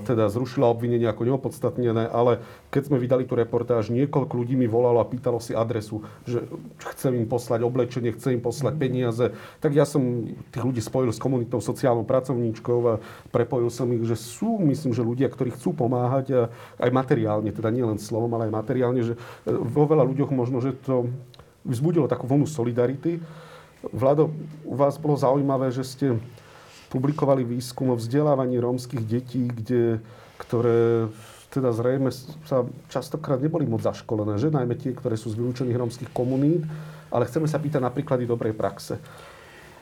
teda zrušila obvinenie ako neopodstatnené, ale keď sme vydali tú reportáž, niekoľko ľudí mi volalo a pýtalo si adresu, že chcem im poslať oblečenie, chcem im poslať peniaze. Tak ja som tých ľudí spojil s komunitnou sociálnou pracovníčkou a prepojil som ich, že sú, myslím, že ľudia, ktorí chcú pomáhať a aj materiálne, teda nie len slovom, ale aj materiálne, že e, vo veľa ľuďoch možno, že to vzbudilo takú vlnu solidarity. Vlado, u vás bolo zaujímavé, že ste publikovali výskum o vzdelávaní rómskych detí, kde, ktoré teda zrejme sa častokrát neboli moc zaškolené, že? Najmä tie, ktoré sú z vylúčených rómskych komunít. Ale chceme sa pýtať na príklady dobrej praxe.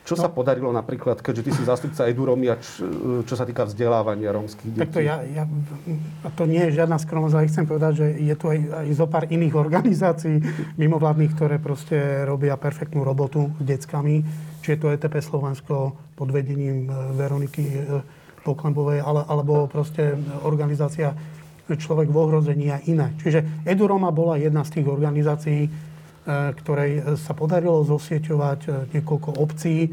Čo sa podarilo napríklad, keďže ty si zástupca Eduromy, a č, čo sa týka vzdelávania rómskych detí? Takto ja, ja, a to nie je žiadna skromnosť, ale chcem povedať, že je tu aj, aj zo pár iných organizácií mimovládnych, ktoré proste robia perfektnú robotu s deckami. Či je to ETP Slovensko pod vedením e, Veroniky e, Poklembovej, ale, alebo proste organizácia Človek v ohrození a iné. Čiže Eduroma bola jedna z tých organizácií, ktorej sa podarilo zosieťovať e, niekoľko obcí, e,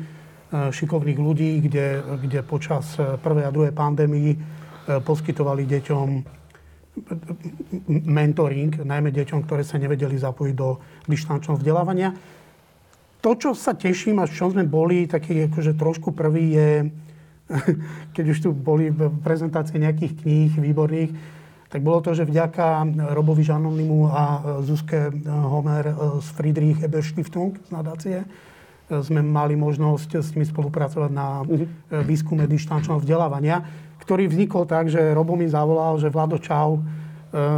šikovných ľudí, kde, kde počas e, prvej a druhej pandémii e, poskytovali deťom mentoring, najmä deťom, ktoré sa nevedeli zapojiť do dištančného vzdelávania. To, čo sa teším a v čom sme boli, taký akože trošku prvý je, keď už tu boli prezentácie nejakých kníh výborných, tak bolo to, že vďaka Robovi Žanonimu a Zuzke Homer z Friedrich Eberstiftung z nadácie sme mali možnosť s nimi spolupracovať na výskume dištančného vzdelávania, ktorý vznikol tak, že Robo mi zavolal, že Vlado, čau,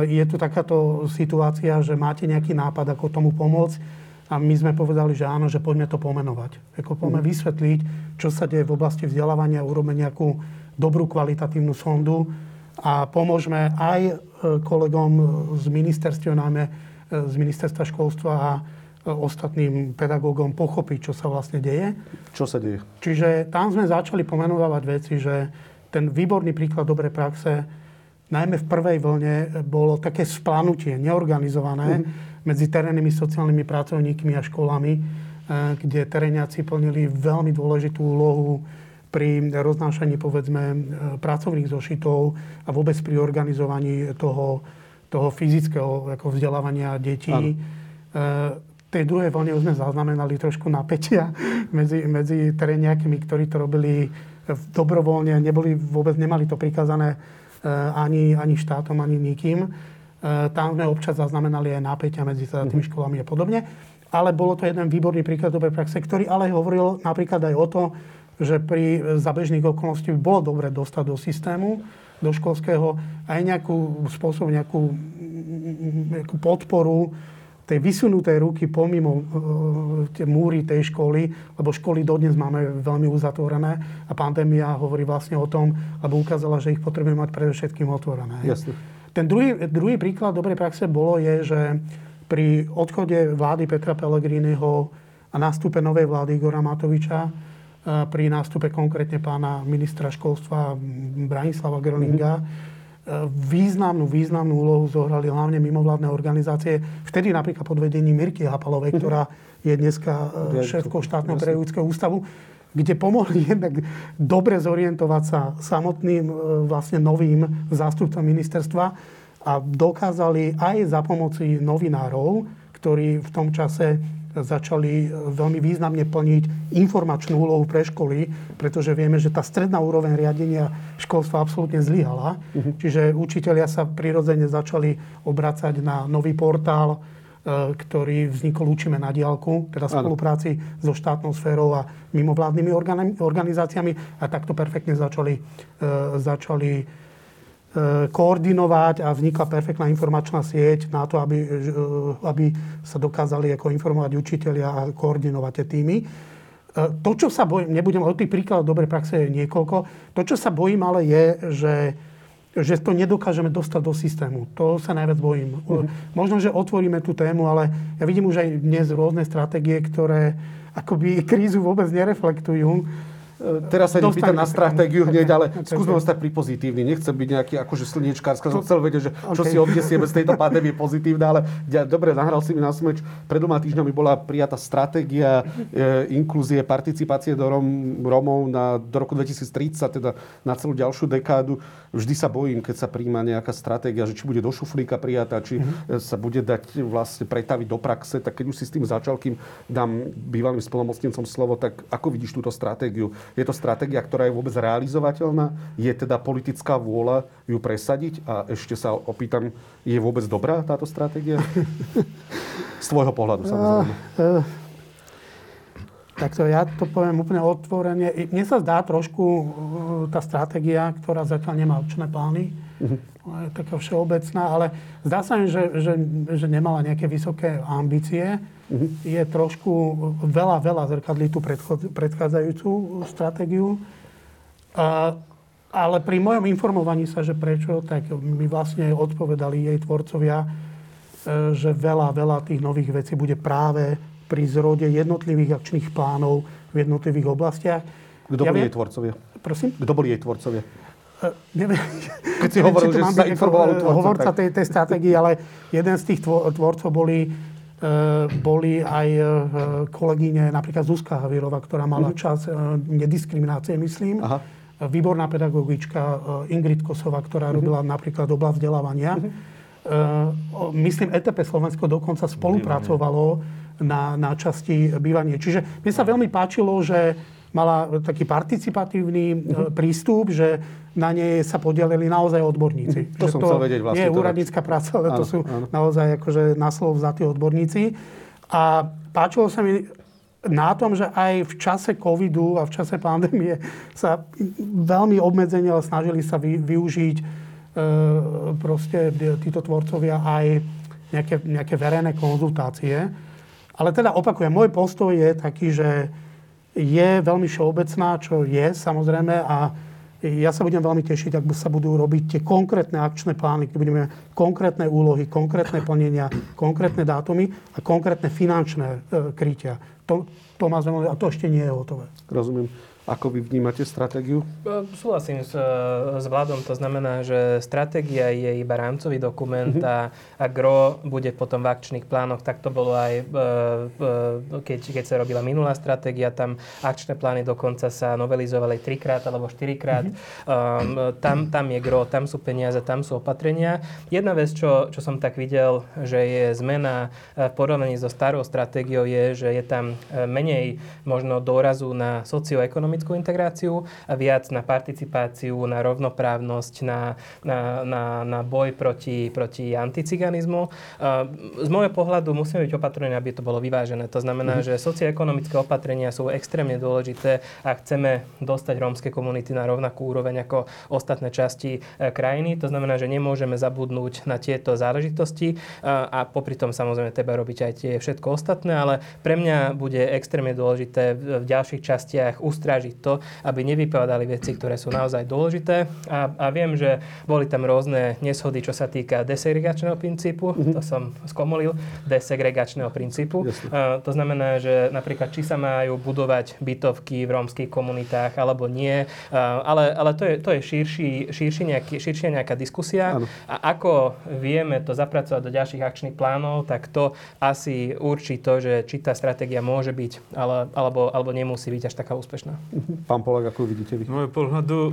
je tu takáto situácia, že máte nejaký nápad, ako tomu pomôcť. A my sme povedali, že áno, že poďme to pomenovať. Ako poďme vysvetliť, čo sa deje v oblasti vzdelávania, urobme nejakú dobrú kvalitatívnu sondu a pomôžeme aj kolegom z ministerstiev, najmä z ministerstva školstva a ostatným pedagógom pochopiť, čo sa vlastne deje. Čo sa deje? Čiže tam sme začali pomenovať veci, že ten výborný príklad dobrej praxe, najmä v prvej vlne, bolo také splanutie, neorganizované mm-hmm. medzi terénnymi sociálnymi pracovníkmi a školami, kde teréniaci plnili veľmi dôležitú úlohu pri roznášaní, povedzme, pracovných zošitov a vôbec pri organizovaní toho, toho fyzického ako vzdelávania detí. Ano tej druhej vlne už sme zaznamenali trošku napätia medzi, medzi teréniakmi, ktorí to robili dobrovoľne, neboli, vôbec nemali to prikázané ani, ani štátom, ani nikým. Tam sme občas zaznamenali aj napätia medzi teda tými školami a podobne. Ale bolo to jeden výborný príklad dobrej praxe, ktorý ale hovoril napríklad aj o to, že pri zabežných okolností by bolo dobre dostať do systému, do školského aj nejakú spôsob, nejakú, nejakú podporu tej vysunutej ruky pomimo uh, tie múry tej školy, lebo školy dodnes máme veľmi uzatvorené a pandémia hovorí vlastne o tom, lebo ukázala, že ich potrebujeme mať predovšetkým otvorené. Jasne. Ten druhý, druhý príklad dobrej praxe bolo je, že pri odchode vlády Petra Pellegriniho a nástupe novej vlády Igora Matoviča, pri nástupe konkrétne pána ministra školstva Branislava Gröninga, mm-hmm významnú, významnú úlohu zohrali hlavne mimovládne organizácie. Vtedy napríklad pod vedením Mirky Hapalovej, ktorá je dneska šéfkou štátneho periodického ústavu, kde pomohli jednak dobre zorientovať sa samotným vlastne novým zástupcom ministerstva a dokázali aj za pomoci novinárov, ktorí v tom čase začali veľmi významne plniť informačnú úlohu pre školy, pretože vieme, že tá stredná úroveň riadenia školstva absolútne zlyhala. Uh-huh. Čiže učitelia sa prirodzene začali obracať na nový portál, e, ktorý vznikol Učíme na diálku, teda v spolupráci so štátnou sférou a mimovládnymi organizáciami a takto perfektne začali, e, začali koordinovať a vznikla perfektná informačná sieť na to, aby, e, aby sa dokázali ako informovať učiteľia a koordinovať tie týmy. E, to, čo sa bojím, nebudem, od tých príkladov dobrej praxe je niekoľko, to, čo sa bojím ale je, že, že to nedokážeme dostať do systému. To sa najviac bojím. Mm-hmm. Možno, že otvoríme tú tému, ale ja vidím už aj dnes rôzne stratégie, ktoré akoby krízu vôbec nereflektujú Teraz sa nepýtam na stratégiu hneď, ale skúsme ostať pri pozitívny. Nechcem byť nejaký akože slniečkárska. Som chcel vedieť, že čo okay. si odnesieme z tejto pandémie pozitívne, ale ja, dobre, nahral si mi na smeč. Pred dvoma týždňami bola prijatá stratégia e, inklúzie, participácie do Rom, Romov na, do roku 2030, teda na celú ďalšiu dekádu. Vždy sa bojím, keď sa príjma nejaká stratégia, že či bude do šuflíka prijatá, či mm-hmm. sa bude dať vlastne pretaviť do praxe. Tak keď už si s tým začal, kým dám bývalým spolomocnencom slovo, tak ako vidíš túto stratégiu? Je to stratégia, ktorá je vôbec realizovateľná? Je teda politická vôľa ju presadiť? A ešte sa opýtam, je vôbec dobrá táto stratégia? Z tvojho pohľadu, samozrejme. Uh, uh, to ja to poviem úplne otvorene. Mne sa zdá trošku uh, tá stratégia, ktorá zatiaľ nemá občné plány, uh-huh. taká všeobecná, ale zdá sa mi, že, že, že nemala nejaké vysoké ambície je trošku veľa, veľa zrkadlí tú predchádzajúcu stratégiu. A, ale pri mojom informovaní sa, že prečo, tak mi vlastne odpovedali jej tvorcovia, e, že veľa, veľa tých nových vecí bude práve pri zrode jednotlivých akčných plánov v jednotlivých oblastiach. Kto ja boli viem, jej tvorcovia? Prosím? Kto boli jej tvorcovia? Neviem, Keď si hovoril, že sa informoval e, hovorca tej, tej stratégii, ale jeden z tých tvorcov boli Eh, boli aj eh, kolegyne, napríklad Zuzka Havierova, ktorá mala mhm. čas eh, nediskriminácie, myslím. Aha. Výborná pedagogička Ingrid Kosova, ktorá uh-huh. robila napríklad oblasť vzdelávania. Uh-huh. Myslím, ETP Slovensko dokonca spolupracovalo na, na časti bývanie. Čiže mne sa veľmi páčilo, že mala taký participatívny uh-huh. prístup, že na nej sa podielili naozaj odborníci. To že som to chcel vedieť vlastne. Nie je úradnícka práca, ale áno, to sú áno. naozaj akože na slovo vzatí odborníci. A páčilo sa mi na tom, že aj v čase covidu a v čase pandémie sa veľmi obmedzene ale snažili sa vy, využiť e, proste títo tvorcovia aj nejaké, nejaké verejné konzultácie. Ale teda opakujem, môj postoj je taký, že je veľmi všeobecná, čo je samozrejme a ja sa budem veľmi tešiť, ak sa budú robiť tie konkrétne akčné plány, keď budeme konkrétne úlohy, konkrétne plnenia, konkrétne dátumy a konkrétne finančné e, krytia. To, to má a to ešte nie je hotové. Rozumiem. Ako vy vnímate stratégiu? E, súhlasím s, s vládom. To znamená, že stratégia je iba rámcový dokument mm-hmm. a, a gro bude potom v akčných plánoch. Tak to bolo aj, e, e, keď, keď sa robila minulá stratégia. Tam akčné plány dokonca sa novelizovali trikrát alebo štyrikrát. Mm-hmm. Um, tam, tam je gro, tam sú peniaze, tam sú opatrenia. Jedna vec, čo, čo som tak videl, že je zmena v porovnaní so starou stratégiou, je, že je tam menej možno dôrazu na socioekonomické ekonomickú integráciu a viac na participáciu, na rovnoprávnosť, na, na, na, na boj proti, proti anticiganizmu. Z môjho pohľadu musíme byť opatrení, aby to bolo vyvážené. To znamená, mm. že socioekonomické opatrenia sú extrémne dôležité a chceme dostať rómske komunity na rovnakú úroveň ako ostatné časti e, krajiny. To znamená, že nemôžeme zabudnúť na tieto záležitosti a popri tom samozrejme treba robiť aj tie všetko ostatné, ale pre mňa bude extrémne dôležité v ďalších častiach ustrážiť strážiť to, aby nevypovedali veci, ktoré sú naozaj dôležité. A, a viem, že boli tam rôzne neshody, čo sa týka desegregačného princípu. Mm-hmm. To som skomolil. Desegregačného princípu. A, to znamená, že napríklad, či sa majú budovať bytovky v rómskych komunitách alebo nie. A, ale ale to je, to je širší, širší nejaký, širšia nejaká diskusia. Ano. A ako vieme to zapracovať do ďalších akčných plánov, tak to asi určí to, že či tá stratégia môže byť, ale, alebo, alebo nemusí byť až taká úspešná. Pán Polak, ako vidíte vy? Z môjho pohľadu, e,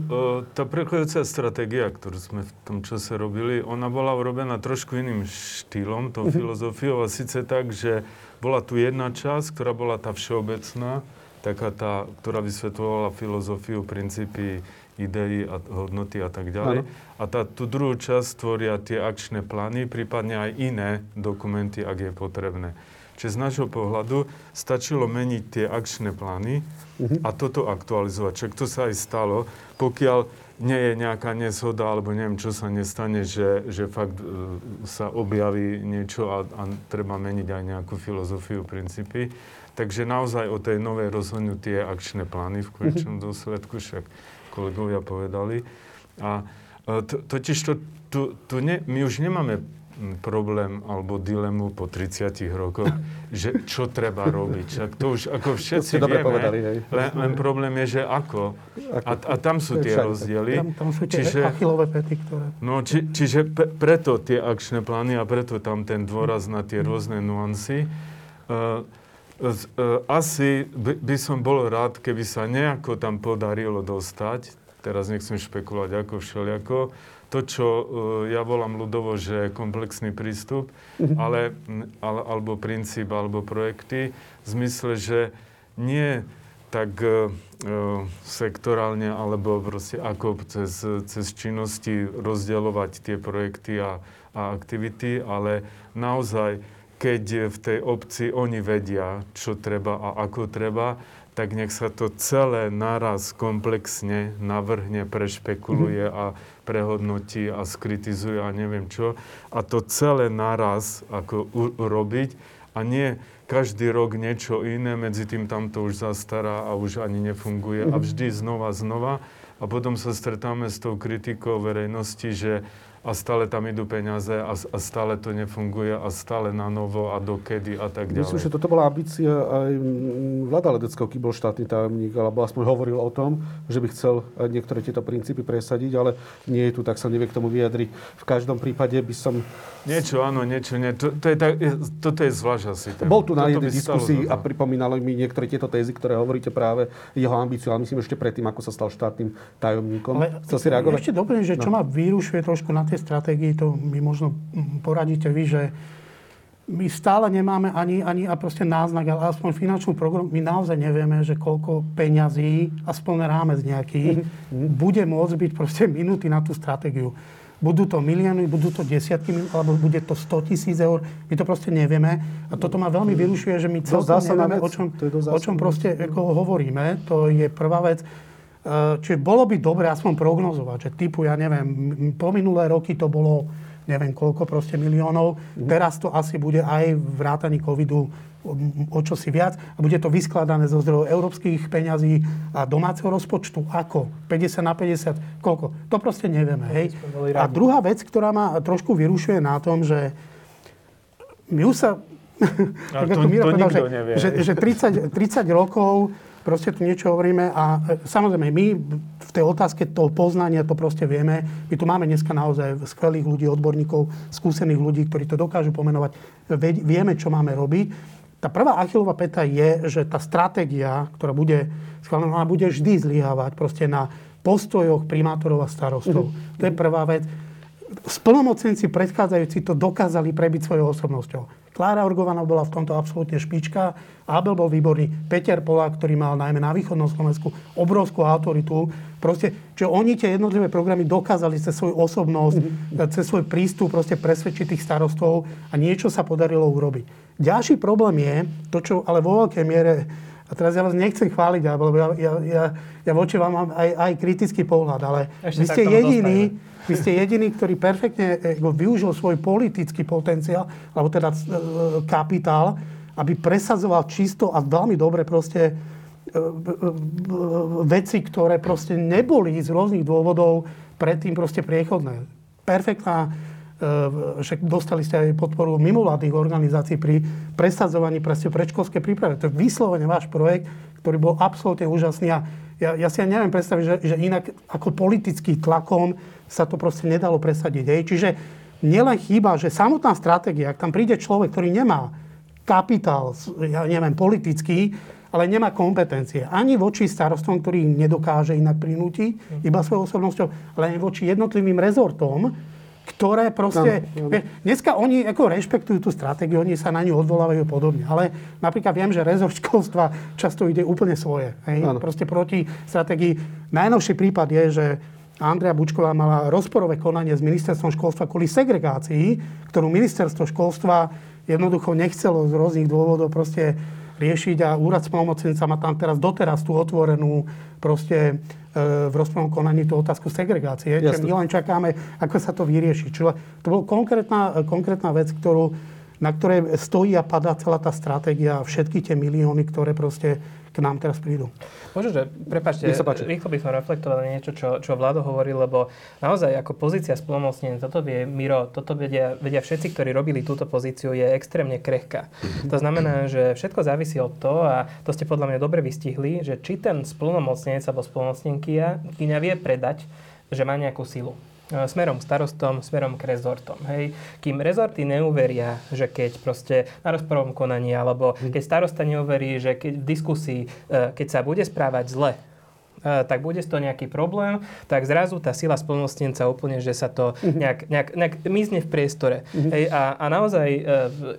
tá prekladajúca stratégia, ktorú sme v tom čase robili, ona bola urobená trošku iným štýlom, tou mhm. filozofiou, a síce tak, že bola tu jedna časť, ktorá bola tá všeobecná, taká tá, ktorá vysvetľovala filozofiu, princípy, idei a hodnoty a tak ďalej. Ano. A tá, tú druhú časť tvoria tie akčné plány, prípadne aj iné dokumenty, ak je potrebné. Čiže z nášho pohľadu stačilo meniť tie akčné plány uh-huh. a toto aktualizovať. Čak to sa aj stalo, pokiaľ nie je nejaká neshoda, alebo neviem, čo sa nestane, že, že fakt uh, sa objaví niečo a, a treba meniť aj nejakú filozofiu, princípy. Takže naozaj o tej novej rozhodnú tie akčné plány v konečnom mhm. dôsledku, však kolegovia povedali. A e, to, totiž to, tu, tu ne, my už nemáme problém alebo dilemu po 30 rokoch, že čo treba robiť. Však to už ako všetci to vieme, povedali, hej. Len, len problém je, že ako. ako. A, a tam sú tie rozdiely. Tam, tam sú tie čiže, achillové pety, ktoré... No, či, čiže pe, preto tie akčné plány a preto tam ten dôraz na tie rôzne nuancy. Uh, asi by, by som bol rád, keby sa nejako tam podarilo dostať, teraz nechcem špekulovať ako všelijako, to, čo uh, ja volám ľudovo, že komplexný prístup, mm-hmm. ale, ale, alebo princíp, alebo projekty, v zmysle, že nie tak uh, sektorálne, alebo proste ako cez, cez činnosti rozdielovať tie projekty a, a aktivity, ale naozaj, keď v tej obci oni vedia, čo treba a ako treba, tak nech sa to celé naraz komplexne navrhne, prešpekuluje a prehodnotí a skritizuje a neviem čo. A to celé naraz ako urobiť a nie každý rok niečo iné, medzi tým tam to už zastará a už ani nefunguje a vždy znova, znova. A potom sa stretáme s tou kritikou verejnosti, že a stále tam idú peniaze a, a stále to nefunguje a stále na novo a dokedy a tak ďalej. Myslím, že toto bola ambícia aj Vlada Ledeckého, keď bol štátny tajomník, alebo aspoň hovoril o tom, že by chcel niektoré tieto princípy presadiť, ale nie je tu, tak sa nevie k tomu vyjadriť. V každom prípade by som... Niečo áno, niečo nie. To, to je tak, toto je zvlášť asi. Ten, bol tu na jednej diskusii a pripomínalo mi niektoré tieto tézy, ktoré hovoríte práve jeho ambíciu, ale myslím ešte predtým, ako sa stal štátnym tajomníkom. Ale Chcel si reagovať? Ešte dobre, že čo no. ma vyrušuje trošku na tej stratégii, to mi možno poradíte vy, že my stále nemáme ani, ani a proste náznak, ale aspoň finančnú program, my naozaj nevieme, že koľko peňazí, aspoň rámec nejaký, mm-hmm. bude môcť byť proste minúty na tú stratégiu. Budú to milióny, budú to desiatky alebo bude to 100 tisíc eur. My to proste nevieme. A toto ma veľmi vyrušuje, že my celkom nevieme, o čom, o čom proste ako hovoríme. To je prvá vec. Eh, čiže bolo by dobre aspoň prognozovať, že typu, ja neviem, po minulé roky to bolo neviem koľko proste miliónov. Mm. Teraz to asi bude aj v rátaní covidu o čosi viac a bude to vyskladané zo zdrojov európskych peňazí a domáceho rozpočtu. Ako? 50 na 50? Koľko? To proste nevieme. Hej? A druhá vec, ktorá ma trošku vyrušuje na tom, že my už sa... Ale to, to povedal, že, nevie. že, že 30, 30 rokov proste tu niečo hovoríme a e, samozrejme my v tej otázke toho poznania to proste vieme. My tu máme dneska naozaj skvelých ľudí, odborníkov, skúsených ľudí, ktorí to dokážu pomenovať. Vieme, čo máme robiť. Tá prvá achilová peta je, že tá stratégia, ktorá bude schválená, bude vždy zlyhávať proste na postojoch primátorov a starostov. Mm-hmm. To je prvá vec. Splnomocenci predchádzajúci to dokázali prebiť svojou osobnosťou. Klára Orgovaná bola v tomto absolútne špička, Abel bol výborný, Peter Polák, ktorý mal najmä na východnom Slovensku obrovskú autoritu. Proste, že oni tie jednotlivé programy dokázali cez svoju osobnosť, mm-hmm. cez svoj prístup proste presvedčiť tých starostov a niečo sa podarilo urobiť. Ďalší problém je, to čo ale vo veľkej miere a teraz ja vás nechcem chváliť, lebo ja, ja, ja, ja voči vám mám aj, aj kritický pohľad, ale Ešte vy ste jediní, vy ste jediný, ktorý perfektne eh, využil svoj politický potenciál, alebo teda eh, kapitál, aby presadzoval čisto a veľmi dobre proste eh, veci, ktoré proste neboli z rôznych dôvodov predtým proste priechodné. Perfektná, však dostali ste aj podporu mimovládnych organizácií pri presadzovaní proste predškolskej prípravy. To je vyslovene váš projekt, ktorý bol absolútne úžasný a ja, ja si aj neviem predstaviť, že, že inak ako politický tlakom sa to proste nedalo presadiť. Hej. Čiže nielen chýba, že samotná stratégia, ak tam príde človek, ktorý nemá kapitál, ja neviem, politický, ale nemá kompetencie ani voči starostom, ktorý nedokáže inak prinútiť iba svojou osobnosťou, ale aj voči jednotlivým rezortom, ktoré proste... No, no. Dneska oni ako rešpektujú tú stratégiu, oni sa na ňu odvolávajú podobne. Ale napríklad viem, že rezort školstva často ide úplne svoje. Hej? Proste proti stratégii. Najnovší prípad je, že Andrea Bučková mala rozporové konanie s ministerstvom školstva kvôli segregácii, ktorú ministerstvo školstva jednoducho nechcelo z rôznych dôvodov proste riešiť a úrad spolnomocenca má tam teraz doteraz tú otvorenú proste e, v rozprávnom konaní tú otázku segregácie. Čiže my len čakáme, ako sa to vyrieši. Čiže to bola konkrétna, konkrétna vec, ktorú, na ktorej stojí a padá celá tá stratégia, všetky tie milióny, ktoré proste k nám teraz prídu. Možno, že, prepáčte, rýchlo by som reflektoval na niečo, čo, čo Vlado hovoril, lebo naozaj ako pozícia splnomocnenia, toto vie Miro, toto vedia, vedia všetci, ktorí robili túto pozíciu, je extrémne krehká. To znamená, že všetko závisí od toho, a to ste podľa mňa dobre vystihli, že či ten splnomocnenec alebo splnomocnenkyňa vie predať, že má nejakú silu. E, smerom k starostom, smerom k rezortom. Hej. Kým rezorty neuveria, že keď proste na rozporovom konaní, alebo keď starosta neuverí, že keď v diskusii, e, keď sa bude správať zle, tak bude to nejaký problém, tak zrazu tá sila spolnostnenca úplne, že sa to mhm. nejak, nejak, nejak mizne v priestore. Uh-huh. Hej, a, a naozaj, e,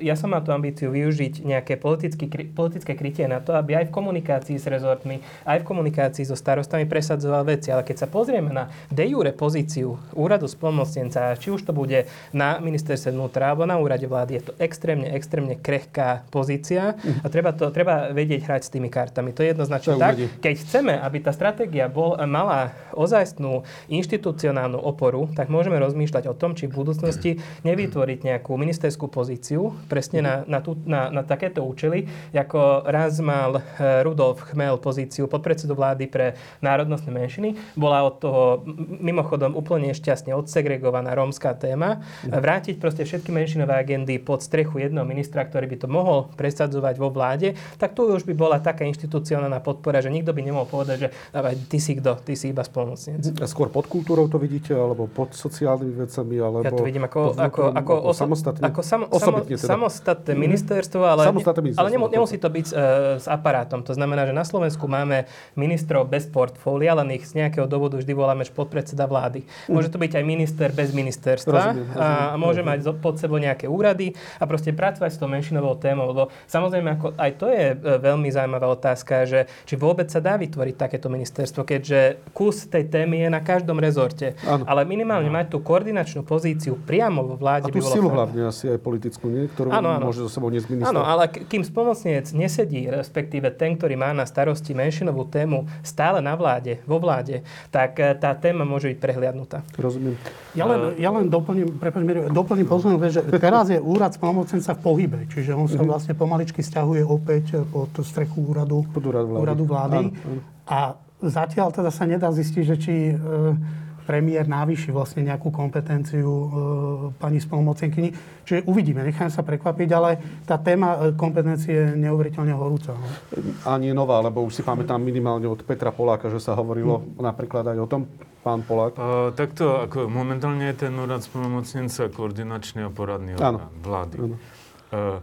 ja som mal tú ambíciu využiť nejaké politické, politické krytie na to, aby aj v komunikácii s rezortmi, aj v komunikácii so starostami presadzoval veci. Ale keď sa pozrieme na de jure pozíciu úradu spolnostnenca, či už to bude na ministerstve vnútra alebo na úrade vlády, je to extrémne, extrémne krehká pozícia uh-huh. a treba, to, treba vedieť hrať s tými kartami. To je jednoznačne tak. Keď chceme, aby tá stratégia bol, mala ozajstnú inštitucionálnu oporu, tak môžeme rozmýšľať o tom, či v budúcnosti nevytvoriť nejakú ministerskú pozíciu presne na, na, tú, na, na takéto účely, ako raz mal eh, Rudolf Chmel pozíciu podpredsedu vlády pre národnostné menšiny. Bola od toho mimochodom úplne šťastne odsegregovaná rómska téma. Vrátiť proste všetky menšinové agendy pod strechu jedného ministra, ktorý by to mohol presadzovať vo vláde, tak tu už by bola taká inštitucionálna podpora, že nikto by nemohol povedať, že ale ty si kto? Ty si iba spolnocnec. A skôr pod kultúrou to vidíte, alebo pod sociálnymi vecami, alebo... Ja to vidím ako, ako, ako, ako samostatne, ako samo, osobitne teda. samostatné mhm. ministerstvo, ale, samostatné ministerstvo, ale nemus, nemusí to byť uh, s aparátom. To znamená, že na Slovensku máme ministrov bez portfólia, len ich z nejakého dôvodu vždy voláme podpredseda vlády. Mhm. Môže to byť aj minister bez ministerstva rozumiem, rozumiem, a môže rozumiem. mať pod sebou nejaké úrady a proste pracovať s tou menšinovou témou. Lebo samozrejme, ako, aj to je e, veľmi zaujímavá otázka, že či vôbec sa dá vytvoriť takéto ministerstvo ministerstvo, keďže kus tej témy je na každom rezorte. Ano. Ale minimálne ano. mať tú koordinačnú pozíciu priamo vo vláde A tú by bolo silu hlavne asi aj politickú, nie? ktorú ano, ano. môže so sebou niesť minister. Áno, ale kým spomocniec nesedí, respektíve ten, ktorý má na starosti menšinovú tému stále na vláde, vo vláde, tak eh, tá téma môže byť prehliadnutá. Rozumiem. Ja len, ja len doplním, prepáč, doplním vec, že teraz je úrad spolnomocnenca v pohybe, čiže on sa mhm. vlastne pomaličky stiahuje opäť pod strechu úradu, pod úrad vlády. Úradu vlády. Áno, áno. A Zatiaľ teda sa nedá zistiť, že či e, premiér návyši vlastne nejakú kompetenciu e, pani spolnomocenkyni. Čiže uvidíme, nechám sa prekvapiť, ale tá téma e, kompetencie je neuveriteľne horúca. No. Ani nová, lebo už si pamätám minimálne od Petra Poláka, že sa hovorilo hm. napríklad aj o tom, pán Polák. Uh, takto, ako momentálne je ten úrad spolnomocnenca koordinačný a poradný orgán vlády. Ano. Uh,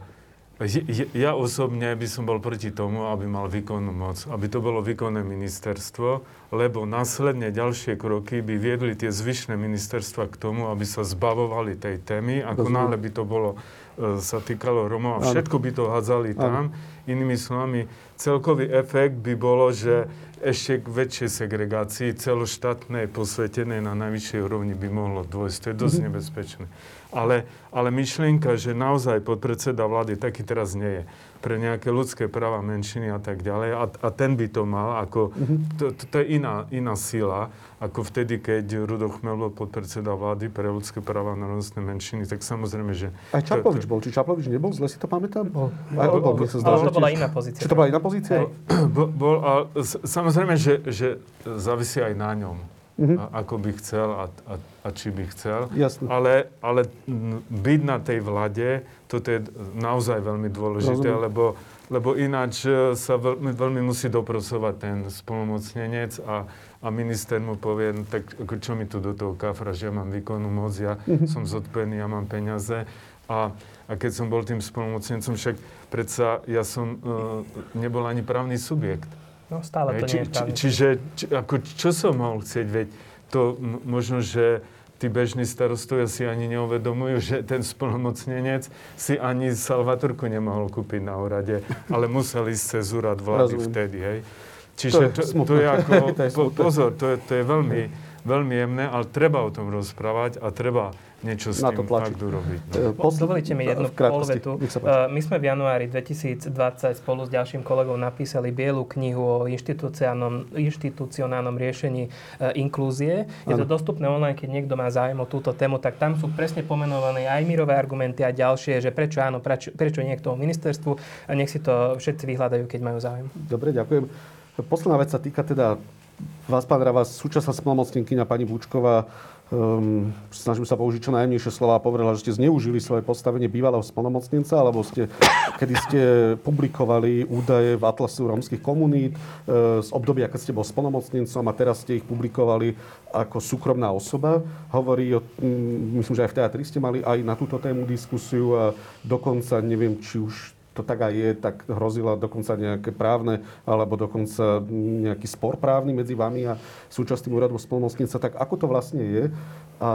ja osobne by som bol proti tomu, aby mal výkonnú moc, aby to bolo výkonné ministerstvo, lebo následne ďalšie kroky by viedli tie zvyšné ministerstva k tomu, aby sa zbavovali tej témy, ako náhle by to bolo, e, sa týkalo Romov a všetko by to hádzali tam. Inými slovami, celkový efekt by bolo, že ešte k väčšej segregácii celoštátnej, posvetenej na najvyššej úrovni by mohlo dôjsť. To je dosť mm-hmm. nebezpečné. Ale, ale myšlienka, že naozaj podpredseda vlády taký teraz nie je pre nejaké ľudské práva menšiny a tak ďalej. A, a ten by to mal ako... To, to, to je iná, iná sila, ako vtedy, keď Rudolf Chmel bol podpredseda vlády pre ľudské práva a národnostné menšiny, tak samozrejme, že... Aj Čaplovič to, to... bol. Či Čaplovič nebol? Zle si to pamätám? Bol. Aj bol, bol, bol, bol, ale to bola iná pozícia. Či to bola iná pozícia? Bol, bol a samozrejme, že, že závisí aj na ňom uh-huh. a, ako by chcel a, a, a či by chcel. Jasne. Ale, ale byť na tej vlade, toto je naozaj veľmi dôležité, lebo, lebo ináč e, sa veľmi, veľmi musí dopracovať ten spolumocnenec a, a minister mu povie, no, tak ako čo mi tu do toho kafra, že ja mám výkonnú moc, ja uh-huh. som zodpovedný, ja mám peniaze. A, a keď som bol tým spolumocnencom, však predsa ja som uh, nebol ani právny subjekt. No stále to či, nie je či, Čiže či, ako, čo som mohol chcieť, veď to m- možno, že tí bežní starostovia si ani neuvedomujú, že ten splnomocnenec si ani Salvatorku nemohol kúpiť na úrade, ale musel ísť cez úrad vlády Rozumiem. vtedy, hej. Čiže to, to, to je ako, to je pozor, to je, to je veľmi, veľmi jemné, ale treba o tom rozprávať a treba niečo s na tým fakt urobiť. No. Posl- Dovolite mi jednu polvetu. Uh, my sme v januári 2020 spolu s ďalším kolegom napísali bielu knihu o inštitucionálnom riešení uh, inklúzie. Je ano. to dostupné online, keď niekto má zájem o túto tému, tak tam sú presne pomenované aj mírové argumenty a ďalšie, že prečo áno, prečo, prečo nie k tomu ministerstvu a nech si to všetci vyhľadajú, keď majú záujem. Dobre, ďakujem. Posledná vec sa týka teda vás, pán Rava, súčasná splnomocnenkyňa pani Búčková um, snažím sa použiť čo najjemnejšie slova, povedala, že ste zneužili svoje postavenie bývalého spolnomocnenca, alebo ste, kedy ste publikovali údaje v Atlasu rómskych komunít uh, z obdobia, keď ste bol spolnomocnencom a teraz ste ich publikovali ako súkromná osoba. Hovorí, o, um, myslím, že aj v teatri ste mali aj na túto tému diskusiu a dokonca neviem, či už to tak aj je, tak hrozila dokonca nejaké právne, alebo dokonca nejaký spor právny medzi vami a súčasným úradom spolnomocnica. Tak ako to vlastne je? A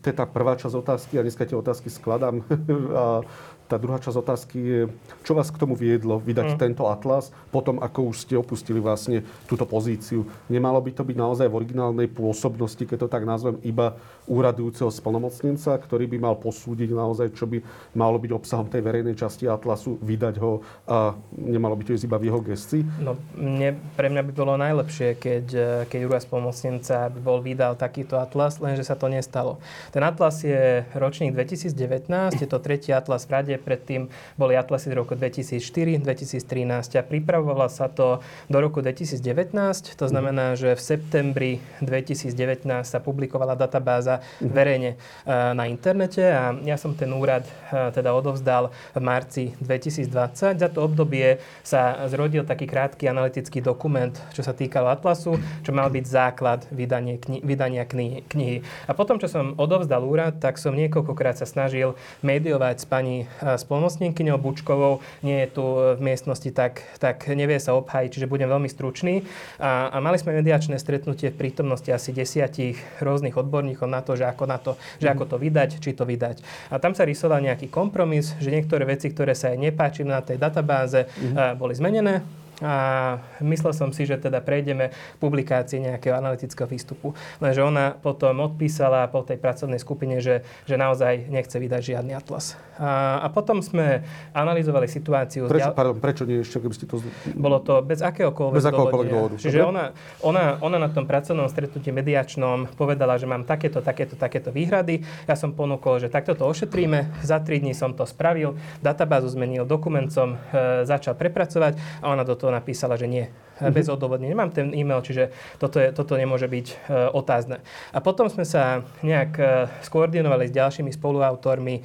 to je tá prvá časť otázky a dneska tie otázky skladám. a tá druhá časť otázky je, čo vás k tomu viedlo vydať mm. tento atlas, potom ako už ste opustili vlastne túto pozíciu. Nemalo by to byť naozaj v originálnej pôsobnosti, keď to tak nazvem, iba úradujúceho spolnomocnenca, ktorý by mal posúdiť naozaj, čo by malo byť obsahom tej verejnej časti atlasu, vydať ho a nemalo by to ísť iba v jeho gestii? No, mne, pre mňa by bolo najlepšie, keď, keď úrad spolnomocnenca by bol vydal takýto atlas, lenže sa to nestalo. Ten atlas je ročník 2019, je to tretí atlas v rade predtým boli atlasy z roku 2004, 2013 a pripravovala sa to do roku 2019. To znamená, že v septembri 2019 sa publikovala databáza mhm. verejne e, na internete a ja som ten úrad e, teda odovzdal v marci 2020. Za to obdobie sa zrodil taký krátky analytický dokument, čo sa týkalo Atlasu, čo mal byť základ vydanie kni- vydania knihy, knihy. A potom, čo som odovzdal úrad, tak som niekoľkokrát sa snažil mediovať s pani spolnostníkyňou Bučkovou nie je tu v miestnosti, tak, tak nevie sa obhájiť, čiže budem veľmi stručný. A, a mali sme mediačné stretnutie v prítomnosti asi desiatich rôznych odborníkov na to, že ako, na to, že ako to vydať, či to vydať. A tam sa rysoval nejaký kompromis, že niektoré veci, ktoré sa aj nepáčili na tej databáze, mm-hmm. boli zmenené a myslel som si, že teda prejdeme publikácii nejakého analytického výstupu. Lenže ona potom odpísala po tej pracovnej skupine, že, že naozaj nechce vydať žiadny atlas. A, a potom sme analyzovali situáciu... Prečo, ďal... pardon, prečo nie ešte, keby ste to... Bolo to bez akéhokoľvek, bez akéhokoľvek dôvodu. Čiže ona, ona, ona na tom pracovnom stretnutí mediačnom povedala, že mám takéto, takéto, takéto výhrady. Ja som ponúkol, že takto to ošetríme. Za tri dní som to spravil, databázu zmenil, dokument som e, začal prepracovať a ona do toho to napísala, že nie. Mm-hmm. Bez odôvodnenia. Nemám ten e-mail, čiže toto, je, toto nemôže byť e, otázne. A potom sme sa nejak e, skoordinovali s ďalšími spoluautormi e,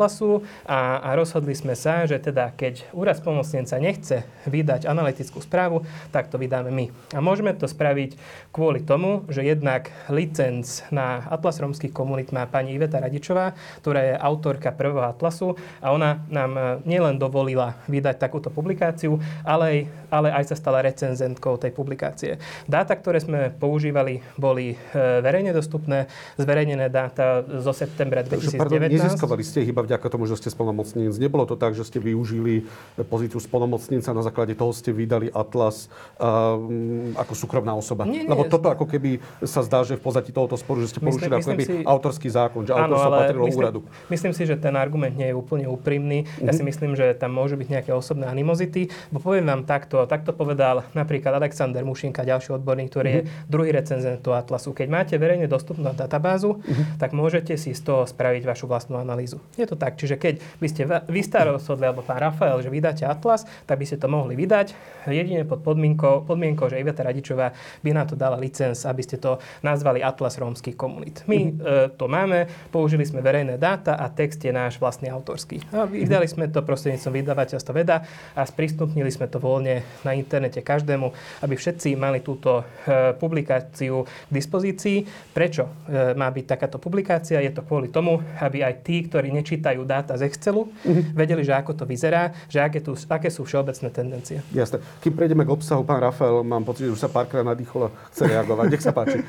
Atlasu a, a rozhodli sme sa, že teda keď úrad spolnocnenca nechce vydať analytickú správu, tak to vydáme my. A môžeme to spraviť kvôli tomu, že jednak licenc na Atlas rómskych komunít má pani Iveta Radičová, ktorá je autorka prvého Atlasu a ona nám e, nielen dovolila vydať takúto publikáciu, ale aj, ale aj sa stala recenzentkou tej publikácie. Dáta, ktoré sme používali, boli e, verejne dostupné, zverejnené dáta zo septembra 2019. Pardon, neziskovali ste ich iba vďaka tomu, že ste spolnomocnenec. Nebolo to tak, že ste využili pozíciu spolnomocnenca, na základe toho ste vydali Atlas um, ako súkromná osoba. Nie, nie. Lebo toto ako keby sa zdá, že v pozadí tohoto sporu, že ste porušili ako keby si... autorský zákon, že autorstvo patrilo myslím, úradu. Myslím si, že ten argument nie je úplne úprimný. Mm-hmm. Ja si myslím, že tam môžu byť nejaké osobné animozity. Bo poviem vám takto, takto povedal povedal napríklad Alexander Mušinka, ďalší odborník, ktorý mm-hmm. je mhm. druhý recenzent toho Atlasu. Keď máte verejne dostupnú databázu, mm-hmm. tak môžete si z toho spraviť vašu vlastnú analýzu. Je to tak. Čiže keď by ste vy rozhodli, alebo pán Rafael, že vydáte Atlas, tak by ste to mohli vydať jedine pod podmienkou, podmienkou že Iveta Radičová by na to dala licenc, aby ste to nazvali Atlas rómskych komunít. My mm-hmm. e, to máme, použili sme verejné dáta a text je náš vlastný autorský. A vydali sme to prostredníctvom vydavateľstva veda a sprístupnili sme to voľne na internete každému, aby všetci mali túto e, publikáciu k dispozícii. Prečo e, má byť takáto publikácia? Je to kvôli tomu, aby aj tí, ktorí nečítajú dáta z Excelu, mm-hmm. vedeli, že ako to vyzerá, že aké, tu, aké sú všeobecné tendencie. Jasne. Kým prejdeme k obsahu, pán Rafael, mám pocit, že už sa párkrát nadýchol a chce reagovať. Nech sa páči.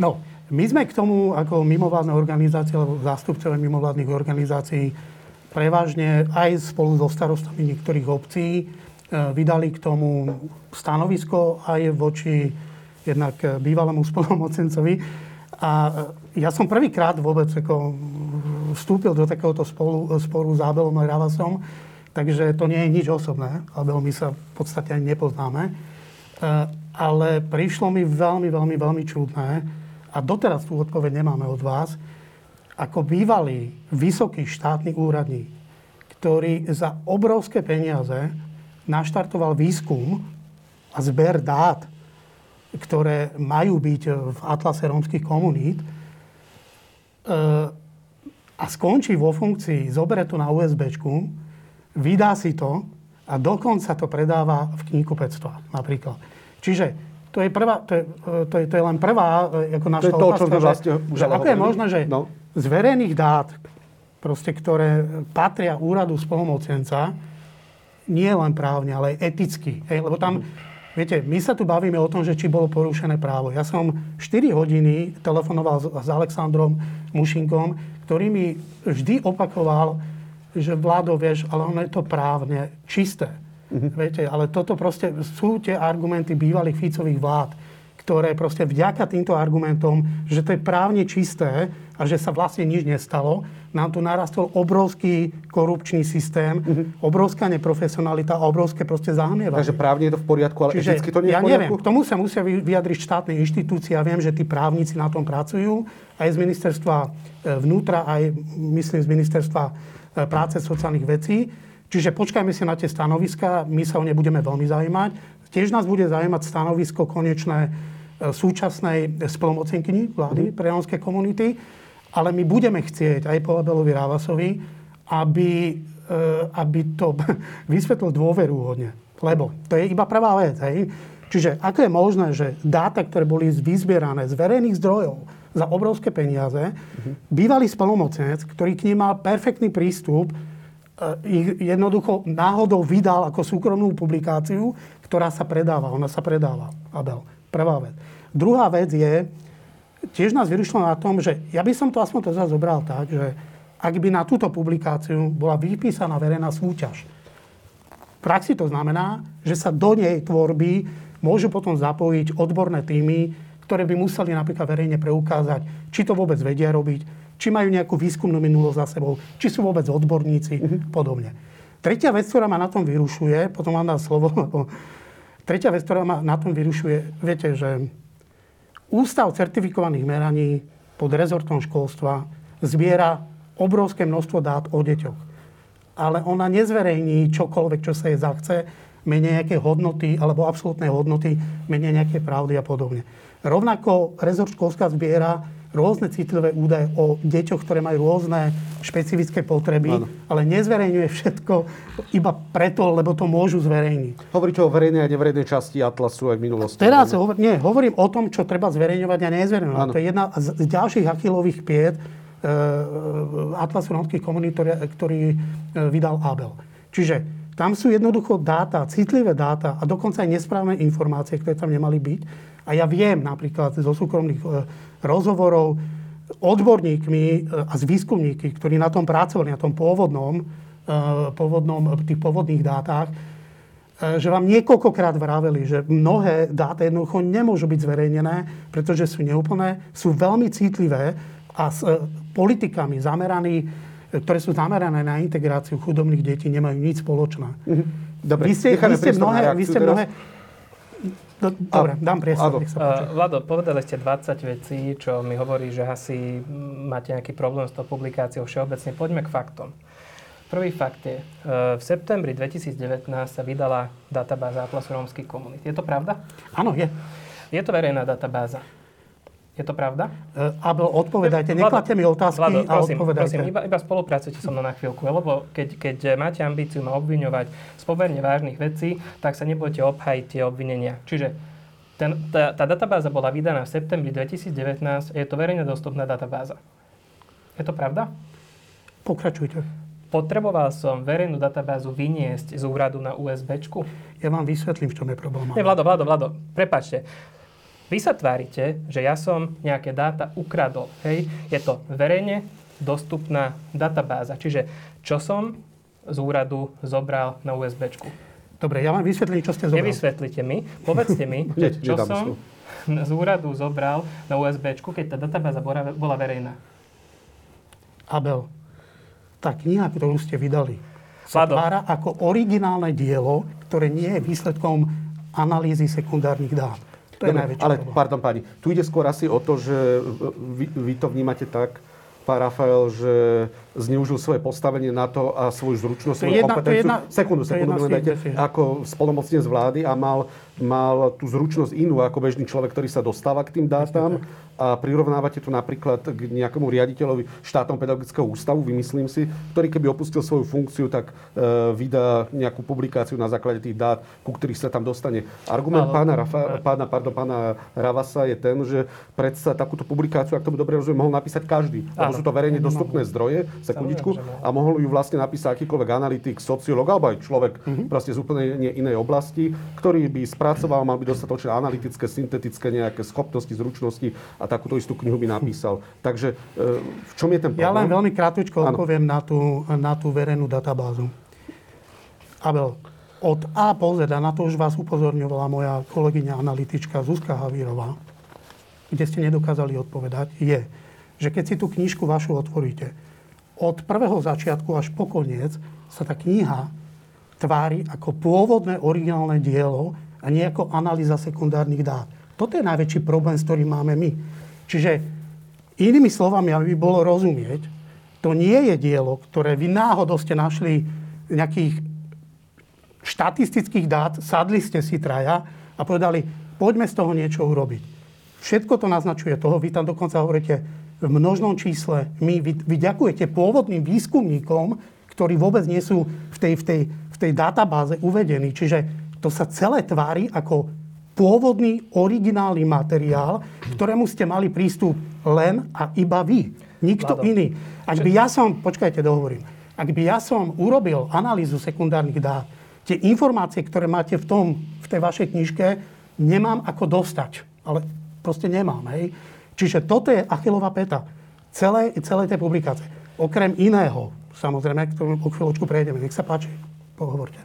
No, My sme k tomu ako mimovládne organizácie alebo zástupcovia mimovládnych organizácií prevažne aj spolu so starostami niektorých obcí e, vydali k tomu stanovisko aj voči jednak bývalému spolumocencovi. A ja som prvýkrát vôbec ako vstúpil do takéhoto spolu, sporu s Abelom Ravasom, takže to nie je nič osobné. Abel my sa v podstate ani nepoznáme. E, ale prišlo mi veľmi, veľmi, veľmi čudné, a doteraz tú odpoveď nemáme od vás, ako bývalý vysoký štátny úradník, ktorý za obrovské peniaze naštartoval výskum a zber dát, ktoré majú byť v atlase rómskych komunít, e, a skončí vo funkcii, zobere to na USB, vydá si to a dokonca to predáva v knihkupectvách napríklad. Čiže to je, prvá, to, je, to, je, to je len prvá e, ako naša to je to, otázka, čo vlastne že, že ako je možné, že no. z verejných dát, proste, ktoré patria úradu spolumocnenca, nie len právne, ale aj eticky. Hej? Lebo tam, viete, my sa tu bavíme o tom, že či bolo porušené právo. Ja som 4 hodiny telefonoval s, s Alexandrom Mušinkom, ktorý mi vždy opakoval, že vládo, vieš, ale ono je to právne čisté. Mm-hmm. Viete, ale toto proste sú tie argumenty bývalých Ficových vlád, ktoré proste vďaka týmto argumentom, že to je právne čisté a že sa vlastne nič nestalo, nám tu narastol obrovský korupčný systém, mm-hmm. obrovská neprofesionalita a obrovské proste zahmievanie. Takže právne je to v poriadku, ale Čiže eticky to nie je ja v poriadku? neviem, k tomu sa musia vyjadriť štátne inštitúcie. Ja viem, že tí právnici na tom pracujú, aj z ministerstva e, vnútra, aj myslím z ministerstva e, práce sociálnych vecí. Čiže počkajme si na tie stanoviska, my sa o ne budeme veľmi zaujímať. Tiež nás bude zaujímať stanovisko konečné e, súčasnej spolomocenkyni vlády pre rómske komunity, ale my budeme chcieť aj po Abelovi Rávasovi, aby, e, aby to vysvetlil dôverúhodne. Lebo to je iba prvá vec. Hej? Čiže ako je možné, že dáta, ktoré boli vyzbierané z verejných zdrojov za obrovské peniaze, uh-huh. bývalý spolomocenec, ktorý k ním mal perfektný prístup, ich jednoducho náhodou vydal ako súkromnú publikáciu, ktorá sa predáva. Ona sa predáva, Abel. Prvá vec. Druhá vec je, tiež nás vyrušilo na tom, že ja by som to aspoň zase zobral tak, že ak by na túto publikáciu bola vypísaná verejná súťaž. V praxi to znamená, že sa do nej tvorby môžu potom zapojiť odborné týmy, ktoré by museli napríklad verejne preukázať, či to vôbec vedia robiť, či majú nejakú výskumnú minulosť za sebou, či sú vôbec odborníci, mm-hmm. podobne. Tretia vec, ktorá ma na tom vyrušuje, potom vám dám slovo, lebo tretia vec, ktorá ma na tom vyrušuje, viete, že Ústav certifikovaných meraní pod rezortom školstva zbiera obrovské množstvo dát o deťoch. Ale ona nezverejní čokoľvek, čo sa jej zachce, menej nejaké hodnoty alebo absolútne hodnoty, menej nejaké pravdy a podobne. Rovnako rezort školstva zbiera rôzne citlivé údaje o deťoch, ktoré majú rôzne špecifické potreby, ano. ale nezverejňuje všetko iba preto, lebo to môžu zverejniť. Hovoríte o verejnej a neverejnej časti Atlasu aj v minulosti. Teraz hovor, nie, hovorím o tom, čo treba zverejňovať a nezverejňovať. Ano. To je jedna z ďalších achilových piet e, Atlasu rómskych komunít, ktorý e, vydal Abel. Čiže tam sú jednoducho dáta, citlivé dáta a dokonca aj nesprávne informácie, ktoré tam nemali byť. A ja viem napríklad zo súkromných e, rozhovorov odborníkmi e, a s výskumníky, ktorí na tom pracovali, na tom pôvodnom, e, pôvodnom tých pôvodných dátach, že vám niekoľkokrát vraveli, že mnohé dáta jednoducho nemôžu byť zverejnené, pretože sú neúplné, sú veľmi citlivé a s politikami zameraní, ktoré sú zamerané na integráciu chudobných detí, nemajú nič spoločné. Mhm. Dobre, vy ste, vy ste mnohé, vy ste mnohé, No, dobre, dám priestor. Uh, Vlado, povedali ste 20 vecí, čo mi hovorí, že asi máte nejaký problém s tou publikáciou všeobecne. Poďme k faktom. Prvý fakt je, uh, v septembri 2019 sa vydala databáza Atlasu rómskych komunít. Je to pravda? Áno, je. Je to verejná databáza. Je to pravda? Uh, Abel, odpovedajte. Nekladte mi otázky Vlado, prosím, a odpovedajte. Prosím, iba, iba spolupracujte so mnou na chvíľku, lebo keď, keď máte ambíciu ma obviňovať z pomerne vážnych vecí, tak sa nebudete obhajiť tie obvinenia. Čiže ten, tá, tá databáza bola vydaná v septembri 2019 a je to verejne dostupná databáza. Je to pravda? Pokračujte. Potreboval som verejnú databázu vyniesť z úradu na USB. Ja vám vysvetlím, v čom je problém. Nie, Vlado, Vlado, Vlado, prepačte Vy sa tvárite, že ja som nejaké dáta ukradol. Hej? Je to verejne dostupná databáza. Čiže čo som z úradu zobral na USBčku. Dobre, ja vám vysvetlím, čo ste zobral. Nevysvetlite mi, povedzte mi, že čo som z úradu zobral na USBčku, keď tá databáza bola, bola verejná. Abel, tá kniha, ktorú ste vydali, sa Lado. tvára ako originálne dielo, ktoré nie je výsledkom analýzy sekundárnych dát. To je Dobre, ale problém. pardon pani, tu ide skôr asi o to, že vy, vy to vnímate tak, pán Rafael, že zneužil svoje postavenie na to a svoju zručnosť, svoju kompetenciu. Jedna, sekundu, sekundu, dajte, ako spolnomocnec vlády a mal, mal tú zručnosť inú ako bežný človek, ktorý sa dostáva k tým dátam a prirovnávate to napríklad k nejakému riaditeľovi štátnom pedagogického ústavu, vymyslím si, ktorý keby opustil svoju funkciu, tak e, vydá nejakú publikáciu na základe tých dát, ku ktorých sa tam dostane. Argument Ale, pána, Rafa, pána, pardon, pána Ravasa je ten, že predsa takúto publikáciu, ak tomu dobre rozumiem, mohol napísať každý. Lebo sú to verejne dostupné zdroje, sekundičku, a mohol ju vlastne napísať akýkoľvek analytik, sociológ alebo aj človek mm-hmm. proste z úplne inej oblasti, ktorý by spracoval, mal by dostatočné analytické, syntetické nejaké schopnosti, zručnosti a takúto istú knihu by napísal. Takže e, v čom je ten problém? Ja len veľmi krátko odpoviem na tú, na tú verejnú databázu. Abel, od A po Z, a na to už vás upozorňovala moja kolegyňa analytička Zuzka Havírová, kde ste nedokázali odpovedať, je, že keď si tú knižku vašu otvoríte, od prvého začiatku až po koniec sa tá kniha tvári ako pôvodné originálne dielo a nie ako analýza sekundárnych dát. Toto je najväčší problém, s ktorým máme my. Čiže inými slovami, aby bolo rozumieť, to nie je dielo, ktoré vy náhodou ste našli nejakých štatistických dát, sadli ste si traja a povedali, poďme z toho niečo urobiť. Všetko to naznačuje toho, vy tam dokonca hovoríte v množnom čísle. My, vy, vy ďakujete pôvodným výskumníkom, ktorí vôbec nie sú v tej, v tej, v tej databáze uvedení. Čiže to sa celé tvári ako pôvodný, originálny materiál, ktorému ste mali prístup len a iba vy. Nikto Vlado. iný. Ak by ja som, počkajte, dohovorím, ak by ja som urobil analýzu sekundárnych dát, tie informácie, ktoré máte v, tom, v tej vašej knižke, nemám ako dostať. Ale proste nemám. Hej. Čiže toto je achilová peta celej, celej tej publikácie. Okrem iného, samozrejme, ktorú o chvíľočku prejdeme. Nech sa páči, pohovorte.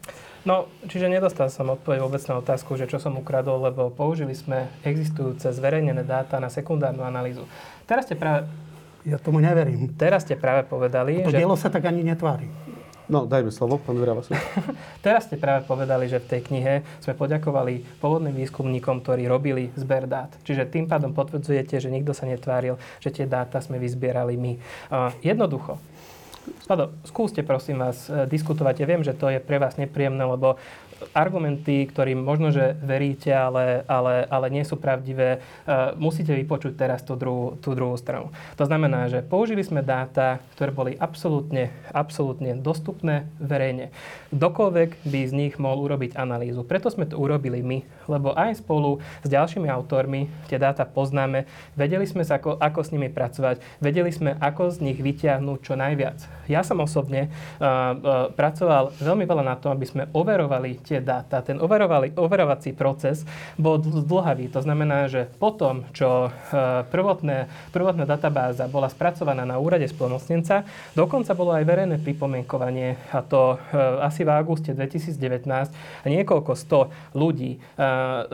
No, čiže nedostal som odpoveď vôbec na otázku, že čo som ukradol, lebo použili sme existujúce zverejnené dáta na sekundárnu analýzu. Teraz ste práve... Ja tomu neverím. Teraz ste práve povedali, to že... dielo sa tak ani netvári. No, dajme slovo, pán Vravasu. Teraz ste práve povedali, že v tej knihe sme poďakovali pôvodným výskumníkom, ktorí robili zber dát. Čiže tým pádom potvrdzujete, že nikto sa netváril, že tie dáta sme vyzbierali my. Uh, jednoducho, Spado, skúste prosím vás e, diskutovať. Ja viem, že to je pre vás nepríjemné, lebo argumenty, ktorým možno, že veríte, ale, ale, ale nie sú pravdivé, uh, musíte vypočuť teraz tú druhú, tú druhú stranu. To znamená, že použili sme dáta, ktoré boli absolútne, absolútne dostupné verejne. Kdokoľvek by z nich mohol urobiť analýzu. Preto sme to urobili my, lebo aj spolu s ďalšími autormi tie dáta poznáme, vedeli sme sa, ako, ako s nimi pracovať, vedeli sme, ako z nich vyťahnuť čo najviac. Ja som osobne uh, uh, pracoval veľmi veľa na tom, aby sme overovali tie dáta. Ten overovací proces bol zdlhavý. To znamená, že potom, čo uh, prvotné, prvotná databáza bola spracovaná na úrade splnomocnenca, dokonca bolo aj verejné pripomienkovanie, a to uh, asi v auguste 2019, a niekoľko sto ľudí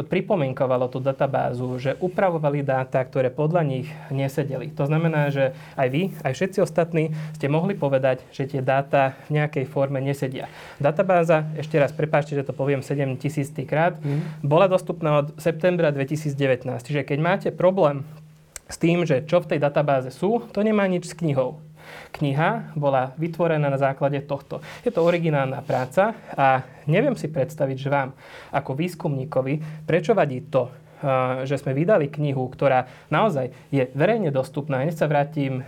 pripomienkovalo tú databázu, že upravovali dáta, ktoré podľa nich nesedeli. To znamená, že aj vy, aj všetci ostatní ste mohli povedať, že tie dáta v nejakej forme nesedia. Databáza, ešte raz prepáčte, že to poviem 7 tisíc krát, mm. bola dostupná od septembra 2019. Čiže keď máte problém s tým, že čo v tej databáze sú, to nemá nič s knihou. Kniha bola vytvorená na základe tohto. Je to originálna práca a neviem si predstaviť, že vám ako výskumníkovi, prečo vadí to, že sme vydali knihu, ktorá naozaj je verejne dostupná. Hneď sa vrátim e,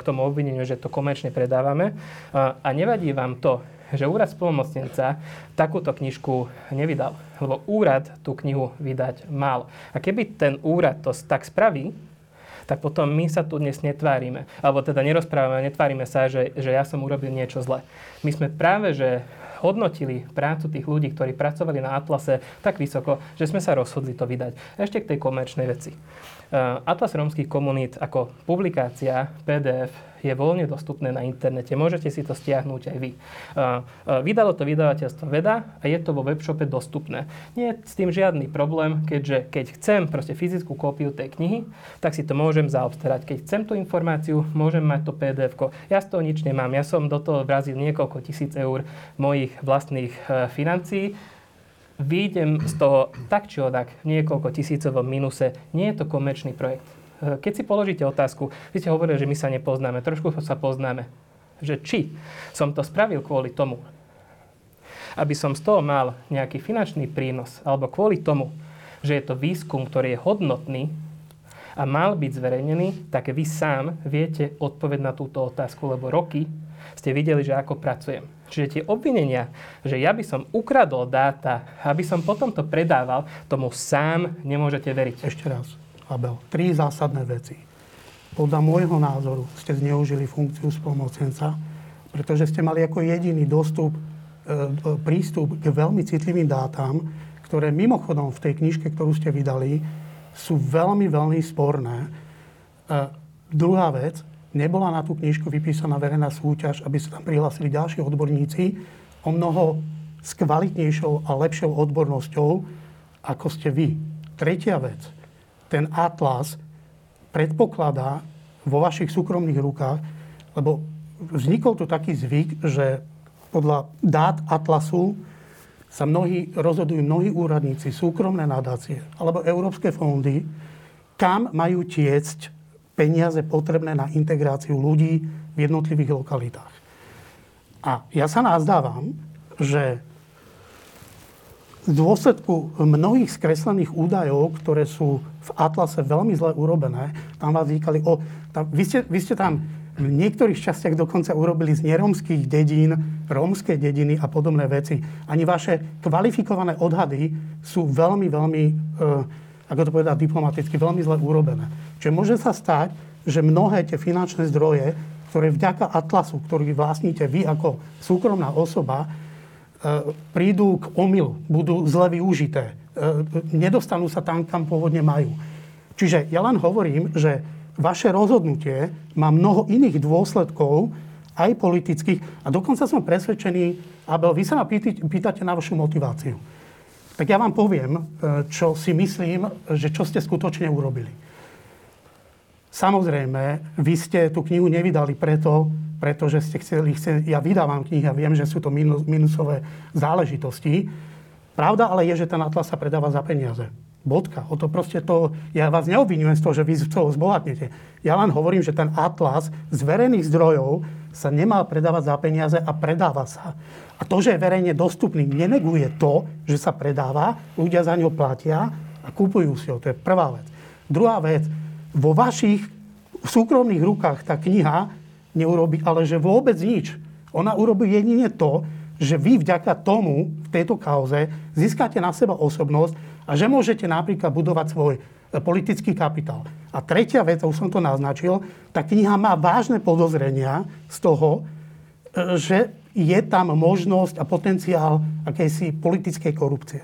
k tomu obvineniu, že to komerčne predávame. A nevadí vám to, že úrad spolomocnenca takúto knižku nevydal. Lebo úrad tú knihu vydať mal. A keby ten úrad to tak spraví, tak potom my sa tu dnes netvárime. Alebo teda nerozprávame, netvárime sa, že, že ja som urobil niečo zle. My sme práve, že hodnotili prácu tých ľudí, ktorí pracovali na Atlase tak vysoko, že sme sa rozhodli to vydať. Ešte k tej komerčnej veci. Atlas rómskych komunít ako publikácia PDF je voľne dostupné na internete. Môžete si to stiahnuť aj vy. Vydalo to vydavateľstvo Veda a je to vo webshope dostupné. Nie je s tým žiadny problém, keďže keď chcem proste fyzickú kópiu tej knihy, tak si to môžem zaobstarať. Keď chcem tú informáciu, môžem mať to pdf -ko. Ja z toho nič nemám. Ja som do toho vrazil niekoľko tisíc eur mojich vlastných financií výjdem z toho tak či odak v niekoľko tisícovom minuse. Nie je to komerčný projekt. Eh, keď si položíte otázku, vy ste hovorili, že my sa nepoznáme, trošku sa poznáme, že či som to spravil kvôli tomu, aby som z toho mal nejaký finančný prínos, alebo kvôli tomu, že je to výskum, ktorý je hodnotný a mal byť zverejnený, tak vy sám viete odpovedať na túto otázku, lebo roky ste videli, že ako pracujem. Čiže tie obvinenia, že ja by som ukradol dáta, aby som potom to predával, tomu sám nemôžete veriť. Ešte raz. Abel, tri zásadné veci. Podľa môjho názoru ste zneužili funkciu spolmocenca, pretože ste mali ako jediný dostup, e, e, prístup k veľmi citlivým dátam, ktoré mimochodom v tej knižke, ktorú ste vydali, sú veľmi, veľmi sporné. E, druhá vec, nebola na tú knižku vypísaná verejná súťaž, aby sa tam prihlásili ďalší odborníci o mnoho s kvalitnejšou a lepšou odbornosťou, ako ste vy. Tretia vec – ten atlas predpokladá vo vašich súkromných rukách, lebo vznikol tu taký zvyk, že podľa dát atlasu sa mnohí, rozhodujú mnohí úradníci, súkromné nadácie alebo európske fondy, kam majú tiecť peniaze potrebné na integráciu ľudí v jednotlivých lokalitách. A ja sa nazdávam, že v dôsledku mnohých skreslených údajov, ktoré sú v Atlase veľmi zle urobené, tam vás říkali o... Tam, vy, ste, vy ste tam v niektorých častiach dokonca urobili z neromských dedín, rómske dediny a podobné veci. Ani vaše kvalifikované odhady sú veľmi, veľmi, e, ako to povedať diplomaticky, veľmi zle urobené. Čiže môže sa stať, že mnohé tie finančné zdroje, ktoré vďaka Atlasu, ktorý vlastníte vy ako súkromná osoba, E, prídu k omylu, budú zle využité, e, nedostanú sa tam, kam pôvodne majú. Čiže ja len hovorím, že vaše rozhodnutie má mnoho iných dôsledkov, aj politických. A dokonca som presvedčený, Abel, vy sa ma pýtate na vašu motiváciu. Tak ja vám poviem, e, čo si myslím, že čo ste skutočne urobili. Samozrejme, vy ste tú knihu nevydali preto, pretože ste chceli, chceli, ja vydávam knihy a viem, že sú to minus, minusové záležitosti. Pravda ale je, že ten atlas sa predáva za peniaze. Bodka. O to proste to, ja vás neobvinujem z toho, že vy z toho zbohatnete. Ja len hovorím, že ten atlas z verejných zdrojov sa nemá predávať za peniaze a predáva sa. A to, že je verejne dostupný, neneguje to, že sa predáva, ľudia za ňo platia a kúpujú si ho. To je prvá vec. Druhá vec, vo vašich súkromných rukách tá kniha neurobi, ale že vôbec nič. Ona urobí jedine to, že vy vďaka tomu v tejto kauze získate na seba osobnosť a že môžete napríklad budovať svoj e, politický kapitál. A tretia vec, už som to naznačil, tá kniha má vážne podozrenia z toho, e, že je tam možnosť a potenciál akejsi politickej korupcie.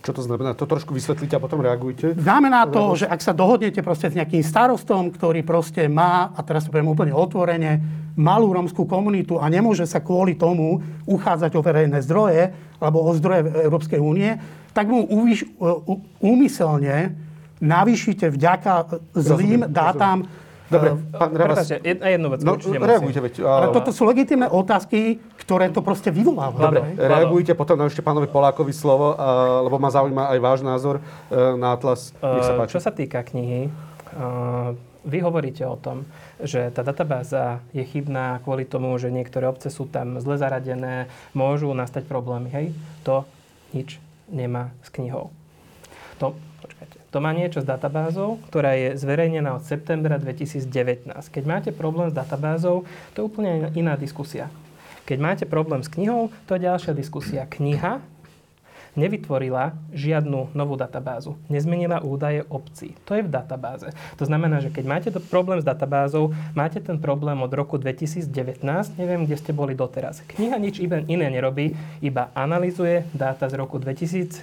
Čo to znamená? To trošku vysvetlíte a potom reagujte. Znamená to, že ak sa dohodnete proste s nejakým starostom, ktorý proste má, a teraz to poviem úplne otvorene, malú romskú komunitu a nemôže sa kvôli tomu uchádzať o verejné zdroje alebo o zdroje Európskej únie, tak mu úmyselne navýšite vďaka zlým rozumiem, dátam rozumiem Dobre, eh, pán Rabas... Prepačte, jednu vec no, reagujte, veď. Ale toto sú legitimné otázky, ktoré to proste vyvolávajú. Dobre, reagujte, potom ešte pánovi Polákovi slovo, lebo ma zaujíma aj váš názor eh, na Atlas. Nech sa eh, páči. Čo sa týka knihy, vy hovoríte o tom, že tá databáza je chybná kvôli tomu, že niektoré obce sú tam zle zaradené, môžu nastať problémy. Hej? To nič nemá s knihou. To má niečo s databázou, ktorá je zverejnená od septembra 2019. Keď máte problém s databázou, to je úplne iná diskusia. Keď máte problém s knihou, to je ďalšia diskusia. Kniha nevytvorila žiadnu novú databázu. Nezmenila údaje obcí. To je v databáze. To znamená, že keď máte to problém s databázou, máte ten problém od roku 2019, neviem, kde ste boli doteraz. Kniha nič iné nerobí, iba analizuje dáta z roku 2019.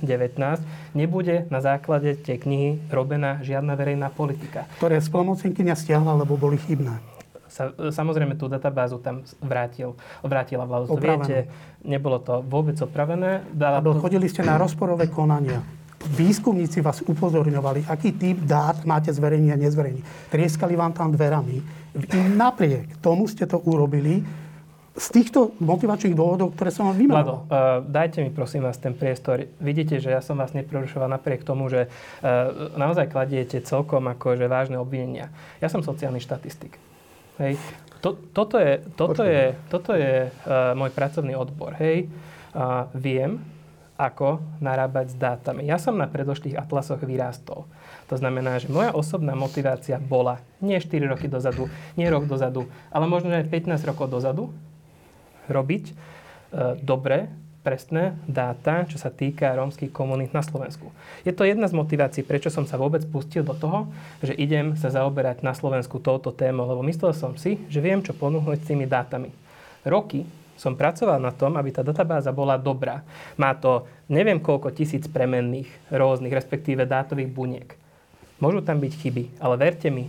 Nebude na základe tej knihy robená žiadna verejná politika. Ktoré splnomocnenkyňa stiahla, lebo boli chybné sa, samozrejme tú databázu tam vrátil, vrátila vláda. Viete, nebolo to vôbec opravené. Dala to... Chodili ste na rozporové konania. Výskumníci vás upozorňovali, aký typ dát máte zverejniť a nezverejniť. Trieskali vám tam dverami. Napriek tomu ste to urobili z týchto motivačných dôvodov, ktoré som vám vymenoval. Vlado, uh, dajte mi prosím vás ten priestor. Vidíte, že ja som vás neprerušoval napriek tomu, že uh, naozaj kladiete celkom akože vážne obvinenia. Ja som sociálny štatistik. Hej. To, toto je, toto je, toto je uh, môj pracovný odbor. Hej. Uh, viem, ako narábať s dátami. Ja som na predošlých atlasoch vyrástol. To znamená, že moja osobná motivácia bola nie 4 roky dozadu, nie rok dozadu, ale možno aj 15 rokov dozadu robiť e, dobre presné dáta, čo sa týka rómskych komunít na Slovensku. Je to jedna z motivácií, prečo som sa vôbec pustil do toho, že idem sa zaoberať na Slovensku touto témou, lebo myslel som si, že viem, čo ponúknuť s tými dátami. Roky som pracoval na tom, aby tá databáza bola dobrá. Má to neviem koľko tisíc premenných rôznych, respektíve dátových buniek. Môžu tam byť chyby, ale verte mi,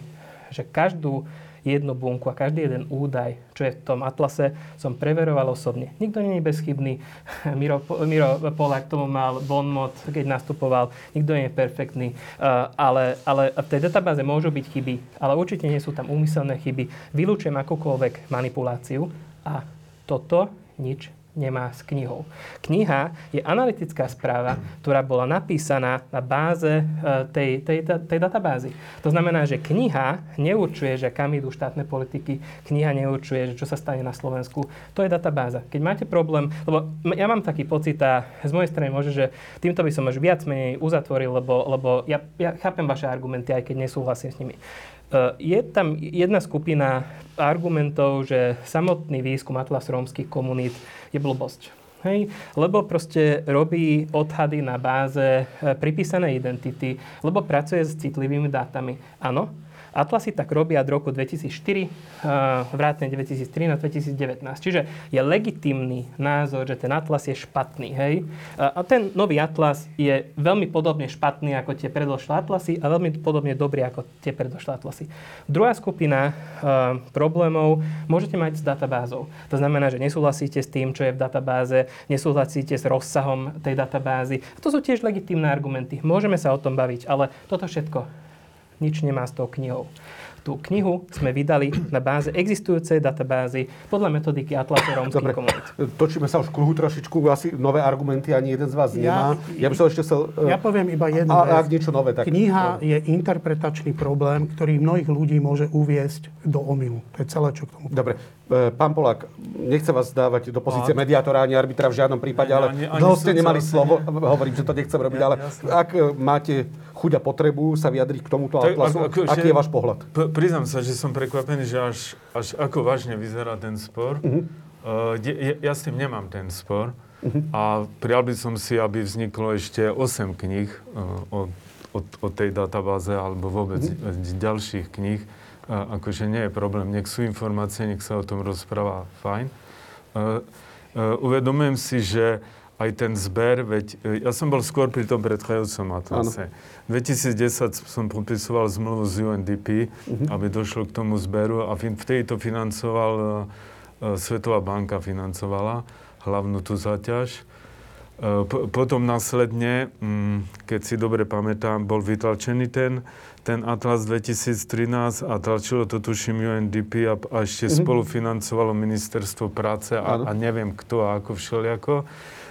že každú jednu bunku a každý jeden údaj, čo je v tom atlase, som preveroval osobne. Nikto nie je bezchybný. Miro, Miro Polák tomu mal bonmot, keď nastupoval. Nikto nie je perfektný. Uh, ale, ale v tej databáze môžu byť chyby, ale určite nie sú tam úmyselné chyby. Vylúčujem akúkoľvek manipuláciu a toto nič nemá s knihou. Kniha je analytická správa, ktorá bola napísaná na báze e, tej, tej, tej databázy. To znamená, že kniha neurčuje, že kam idú štátne politiky, kniha neurčuje, že čo sa stane na Slovensku. To je databáza. Keď máte problém, lebo ja mám taký pocit a z mojej strany môže, že týmto by som už viac menej uzatvoril, lebo, lebo ja, ja chápem vaše argumenty, aj keď nesúhlasím s nimi. Eh, je tam jedna skupina argumentov, že samotný výskum Atlas rómskych komunít je blbosť. Hej? Lebo proste robí odhady na báze eh, pripísanej identity, lebo pracuje s citlivými dátami. Áno, Atlasy tak robia od roku 2004, vrátane 2013-2019. Čiže je legitimný názor, že ten Atlas je špatný. Hej? A ten nový Atlas je veľmi podobne špatný ako tie predošlé Atlasy a veľmi podobne dobrý ako tie predošlé Atlasy. Druhá skupina problémov môžete mať s databázou. To znamená, že nesúhlasíte s tým, čo je v databáze, nesúhlasíte s rozsahom tej databázy. A to sú tiež legitímne argumenty. Môžeme sa o tom baviť, ale toto všetko nič nemá s tou knihou. Tú knihu sme vydali na báze existujúcej databázy podľa metodiky Atlasu rómskych komunít. Točíme sa už kruhu trošičku, asi nové argumenty ani jeden z vás ja, nemá. Ja by som ešte chcel... Ja poviem iba jednu a, ak niečo nové, tak... Kniha je interpretačný problém, ktorý mnohých ľudí môže uviesť do omilu. To je celé, čo k tomu. Dobre. E, pán Polák, nechcem vás dávať do pozície a... mediátora ani arbitra v žiadnom prípade, ale ani, ani dlho ste nemali slovo. Ne? Hovorím, že to nechcem robiť, ja, ale jasne. ak e, máte chuť a potrebu sa vyjadriť k tomuto tak, atlasu, ako, aký je váš pohľad? P- priznám sa, že som prekvapený, že až, až ako vážne vyzerá ten spor. Uh-huh. Uh, je, ja s tým nemám ten spor. Uh-huh. A prijal by som si, aby vzniklo ešte 8 kníh uh, o, o, o tej databáze alebo vôbec uh-huh. ďalších kníh a, akože nie je problém. Nech sú informácie, nech sa o tom rozpráva, fajn. Uh, uh, uvedomujem si, že aj ten zber, veď e, ja som bol skôr pri tom predchádzajúcom atlase. V 2010 som podpisoval zmluvu z UNDP, uh-huh. aby došlo k tomu zberu a vtedy to financoval, Svetová banka financovala hlavnú tú záťaž. Uh, potom následne, um, keď si dobre pamätám, bol vytlačený ten ten Atlas 2013 a tlačilo to tuším UNDP a, a ešte mm-hmm. spolufinancovalo ministerstvo práce a, a neviem kto a ako všelijako.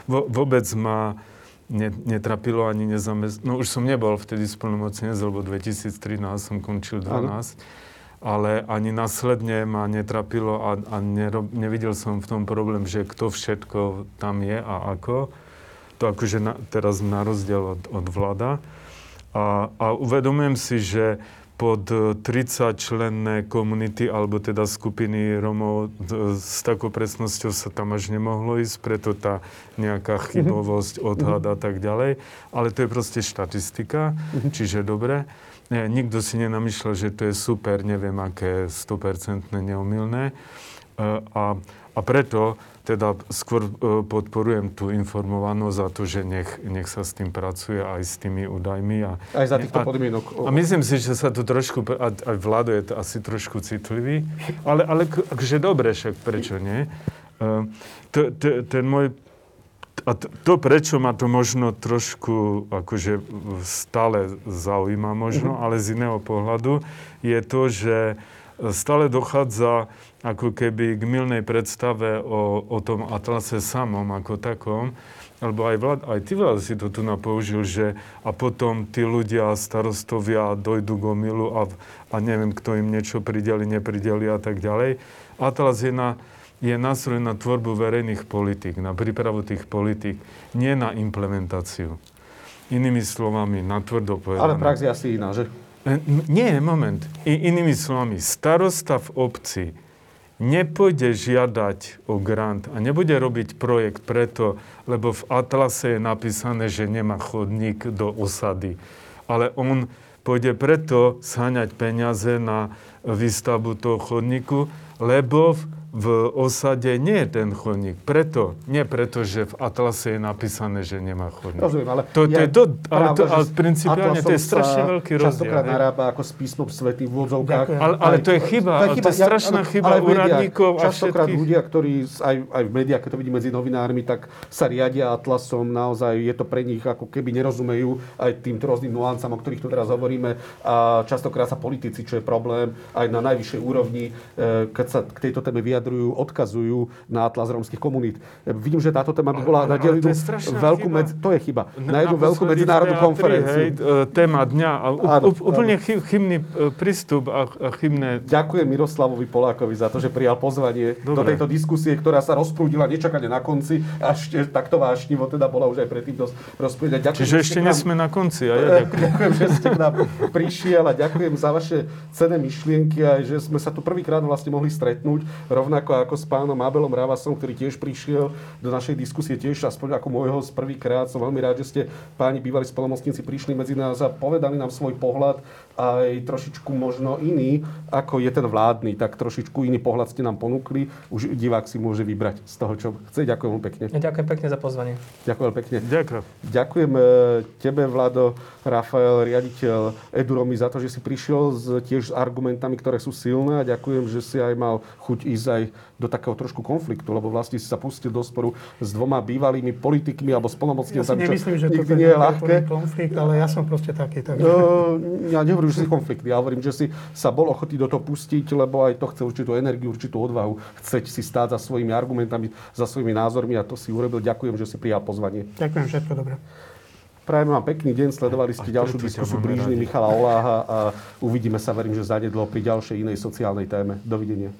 Vo, vôbec ma ne, netrapilo ani nezamest... No už som nebol vtedy splnomocnenec, lebo 2013 som končil 12. Ano. Ale ani následne ma netrapilo a, a nerob, nevidel som v tom problém, že kto všetko tam je a ako. To akože na, teraz na rozdiel od, od vláda. A, a uvedomujem si, že pod 30 členné komunity, alebo teda skupiny Romov s takou presnosťou sa tam až nemohlo ísť, preto tá nejaká mhm. chybovosť, odhad a tak ďalej. Ale to je proste štatistika, mhm. čiže dobre. Nie, nikto si nenamýšľa, že to je super, neviem aké 100% neumilné. E, a, a preto teda skôr e, podporujem tú informovanosť za to, že nech, nech sa s tým pracuje aj s tými údajmi. A, aj za týchto podmienok. A, a myslím si, že sa to trošku, aj vládo je to asi trošku citlivý, ale, ale že dobre, však prečo nie? Uh, to, to, ten môj a to, to, prečo ma to možno trošku akože stále zaujíma možno, mm-hmm. ale z iného pohľadu, je to, že stále dochádza ako keby k milnej predstave o, o tom atlase samom ako takom, alebo aj, vlád, aj ty vlád si to tu napoužil, že a potom tí ľudia, starostovia dojdú k omilu a, a neviem, kto im niečo prideli, neprideli a tak ďalej. Atlas je na, je nástroj na tvorbu verejných politík, na prípravu tých politík, nie na implementáciu. Inými slovami, na tvrdo povedané. Ale prax je asi iná, že? Nie, moment. Inými slovami, starosta v obci nepôjde žiadať o grant a nebude robiť projekt preto, lebo v Atlase je napísané, že nemá chodník do osady. Ale on pôjde preto sháňať peniaze na výstavbu toho chodníku, lebo v osade nie je ten chodník. Preto, nie preto, že v Atlase je napísané, že nemá chodník. Rozumiem, ale... To, to je do, ale, to, ale principiálne to je strašne veľký rozdiel. Častokrát narába ako s písmom svetým v úvodzovkách. Ale, ale to je chyba, to je, chyba, to je strašná ja, chyba úradníkov a Častokrát ľudia, ktorí aj, aj v médiách, keď to vidí medzi novinármi, tak sa riadia Atlasom, naozaj je to pre nich ako keby nerozumejú aj tým rôznym nuancám, o ktorých tu teraz hovoríme. A častokrát sa politici, čo je problém, aj na najvyššej úrovni, e, keď sa k tejto téme vyjadrujú, vyjadrujú, odkazujú na atlas rómskych komunít. Vidím, že táto téma by bola na jednu veľkú, medzi, to je chyba, na jednu veľkú medzinárodnú konferenciu. Hej, e, téma dňa a áno, úplne áno. chybný e, prístup a, chybné... Ďakujem Miroslavovi Polákovi za to, že prijal pozvanie Dobre. do tejto diskusie, ktorá sa rozprúdila nečakane na konci, až takto vášnivo teda bola už aj predtým dosť rozprúdila. Ďakujem, Čiže ešte nie sme na konci. A ja ďakujem. ďakujem, že ste k nám prišiel a ďakujem za vaše cené myšlienky a že sme sa tu prvýkrát vlastne mohli stretnúť rovnako ako s pánom Abelom Ravasom, ktorý tiež prišiel do našej diskusie, tiež aspoň ako môjho z prvýkrát. Som veľmi rád, že ste páni bývalí spolomocníci prišli medzi nás a povedali nám svoj pohľad aj trošičku možno iný, ako je ten vládny. Tak trošičku iný pohľad ste nám ponúkli. Už divák si môže vybrať z toho, čo chce. Ďakujem veľmi pekne. Ďakujem pekne za pozvanie. Ďakujem pekne. Ďakujem. Ďakujem e, tebe, Vlado, Rafael, riaditeľ Eduromy, za to, že si prišiel s, tiež s argumentami, ktoré sú silné a ďakujem, že si aj mal chuť ísť aj do takého trošku konfliktu, lebo vlastne si sa pustil do sporu s dvoma bývalými politikmi alebo spolnomocnými. Ja si nemyslím, že to nie je ľahké. konflikt, ale ja som proste taký. Tak... No, ja nehovorím, že si konflikt. Ja hovorím, že si sa bol ochotný do toho pustiť, lebo aj to chce určitú energiu, určitú odvahu. Chceť si stáť za svojimi argumentami, za svojimi názormi a to si urobil. Ďakujem, že si prijal pozvanie. Ďakujem, všetko dobré. Prajem vám pekný deň, sledovali ste ďalšiu diskusiu blížny Michala Oláha a uvidíme sa, verím, že zanedlo pri ďalšej inej sociálnej téme. Dovidenia.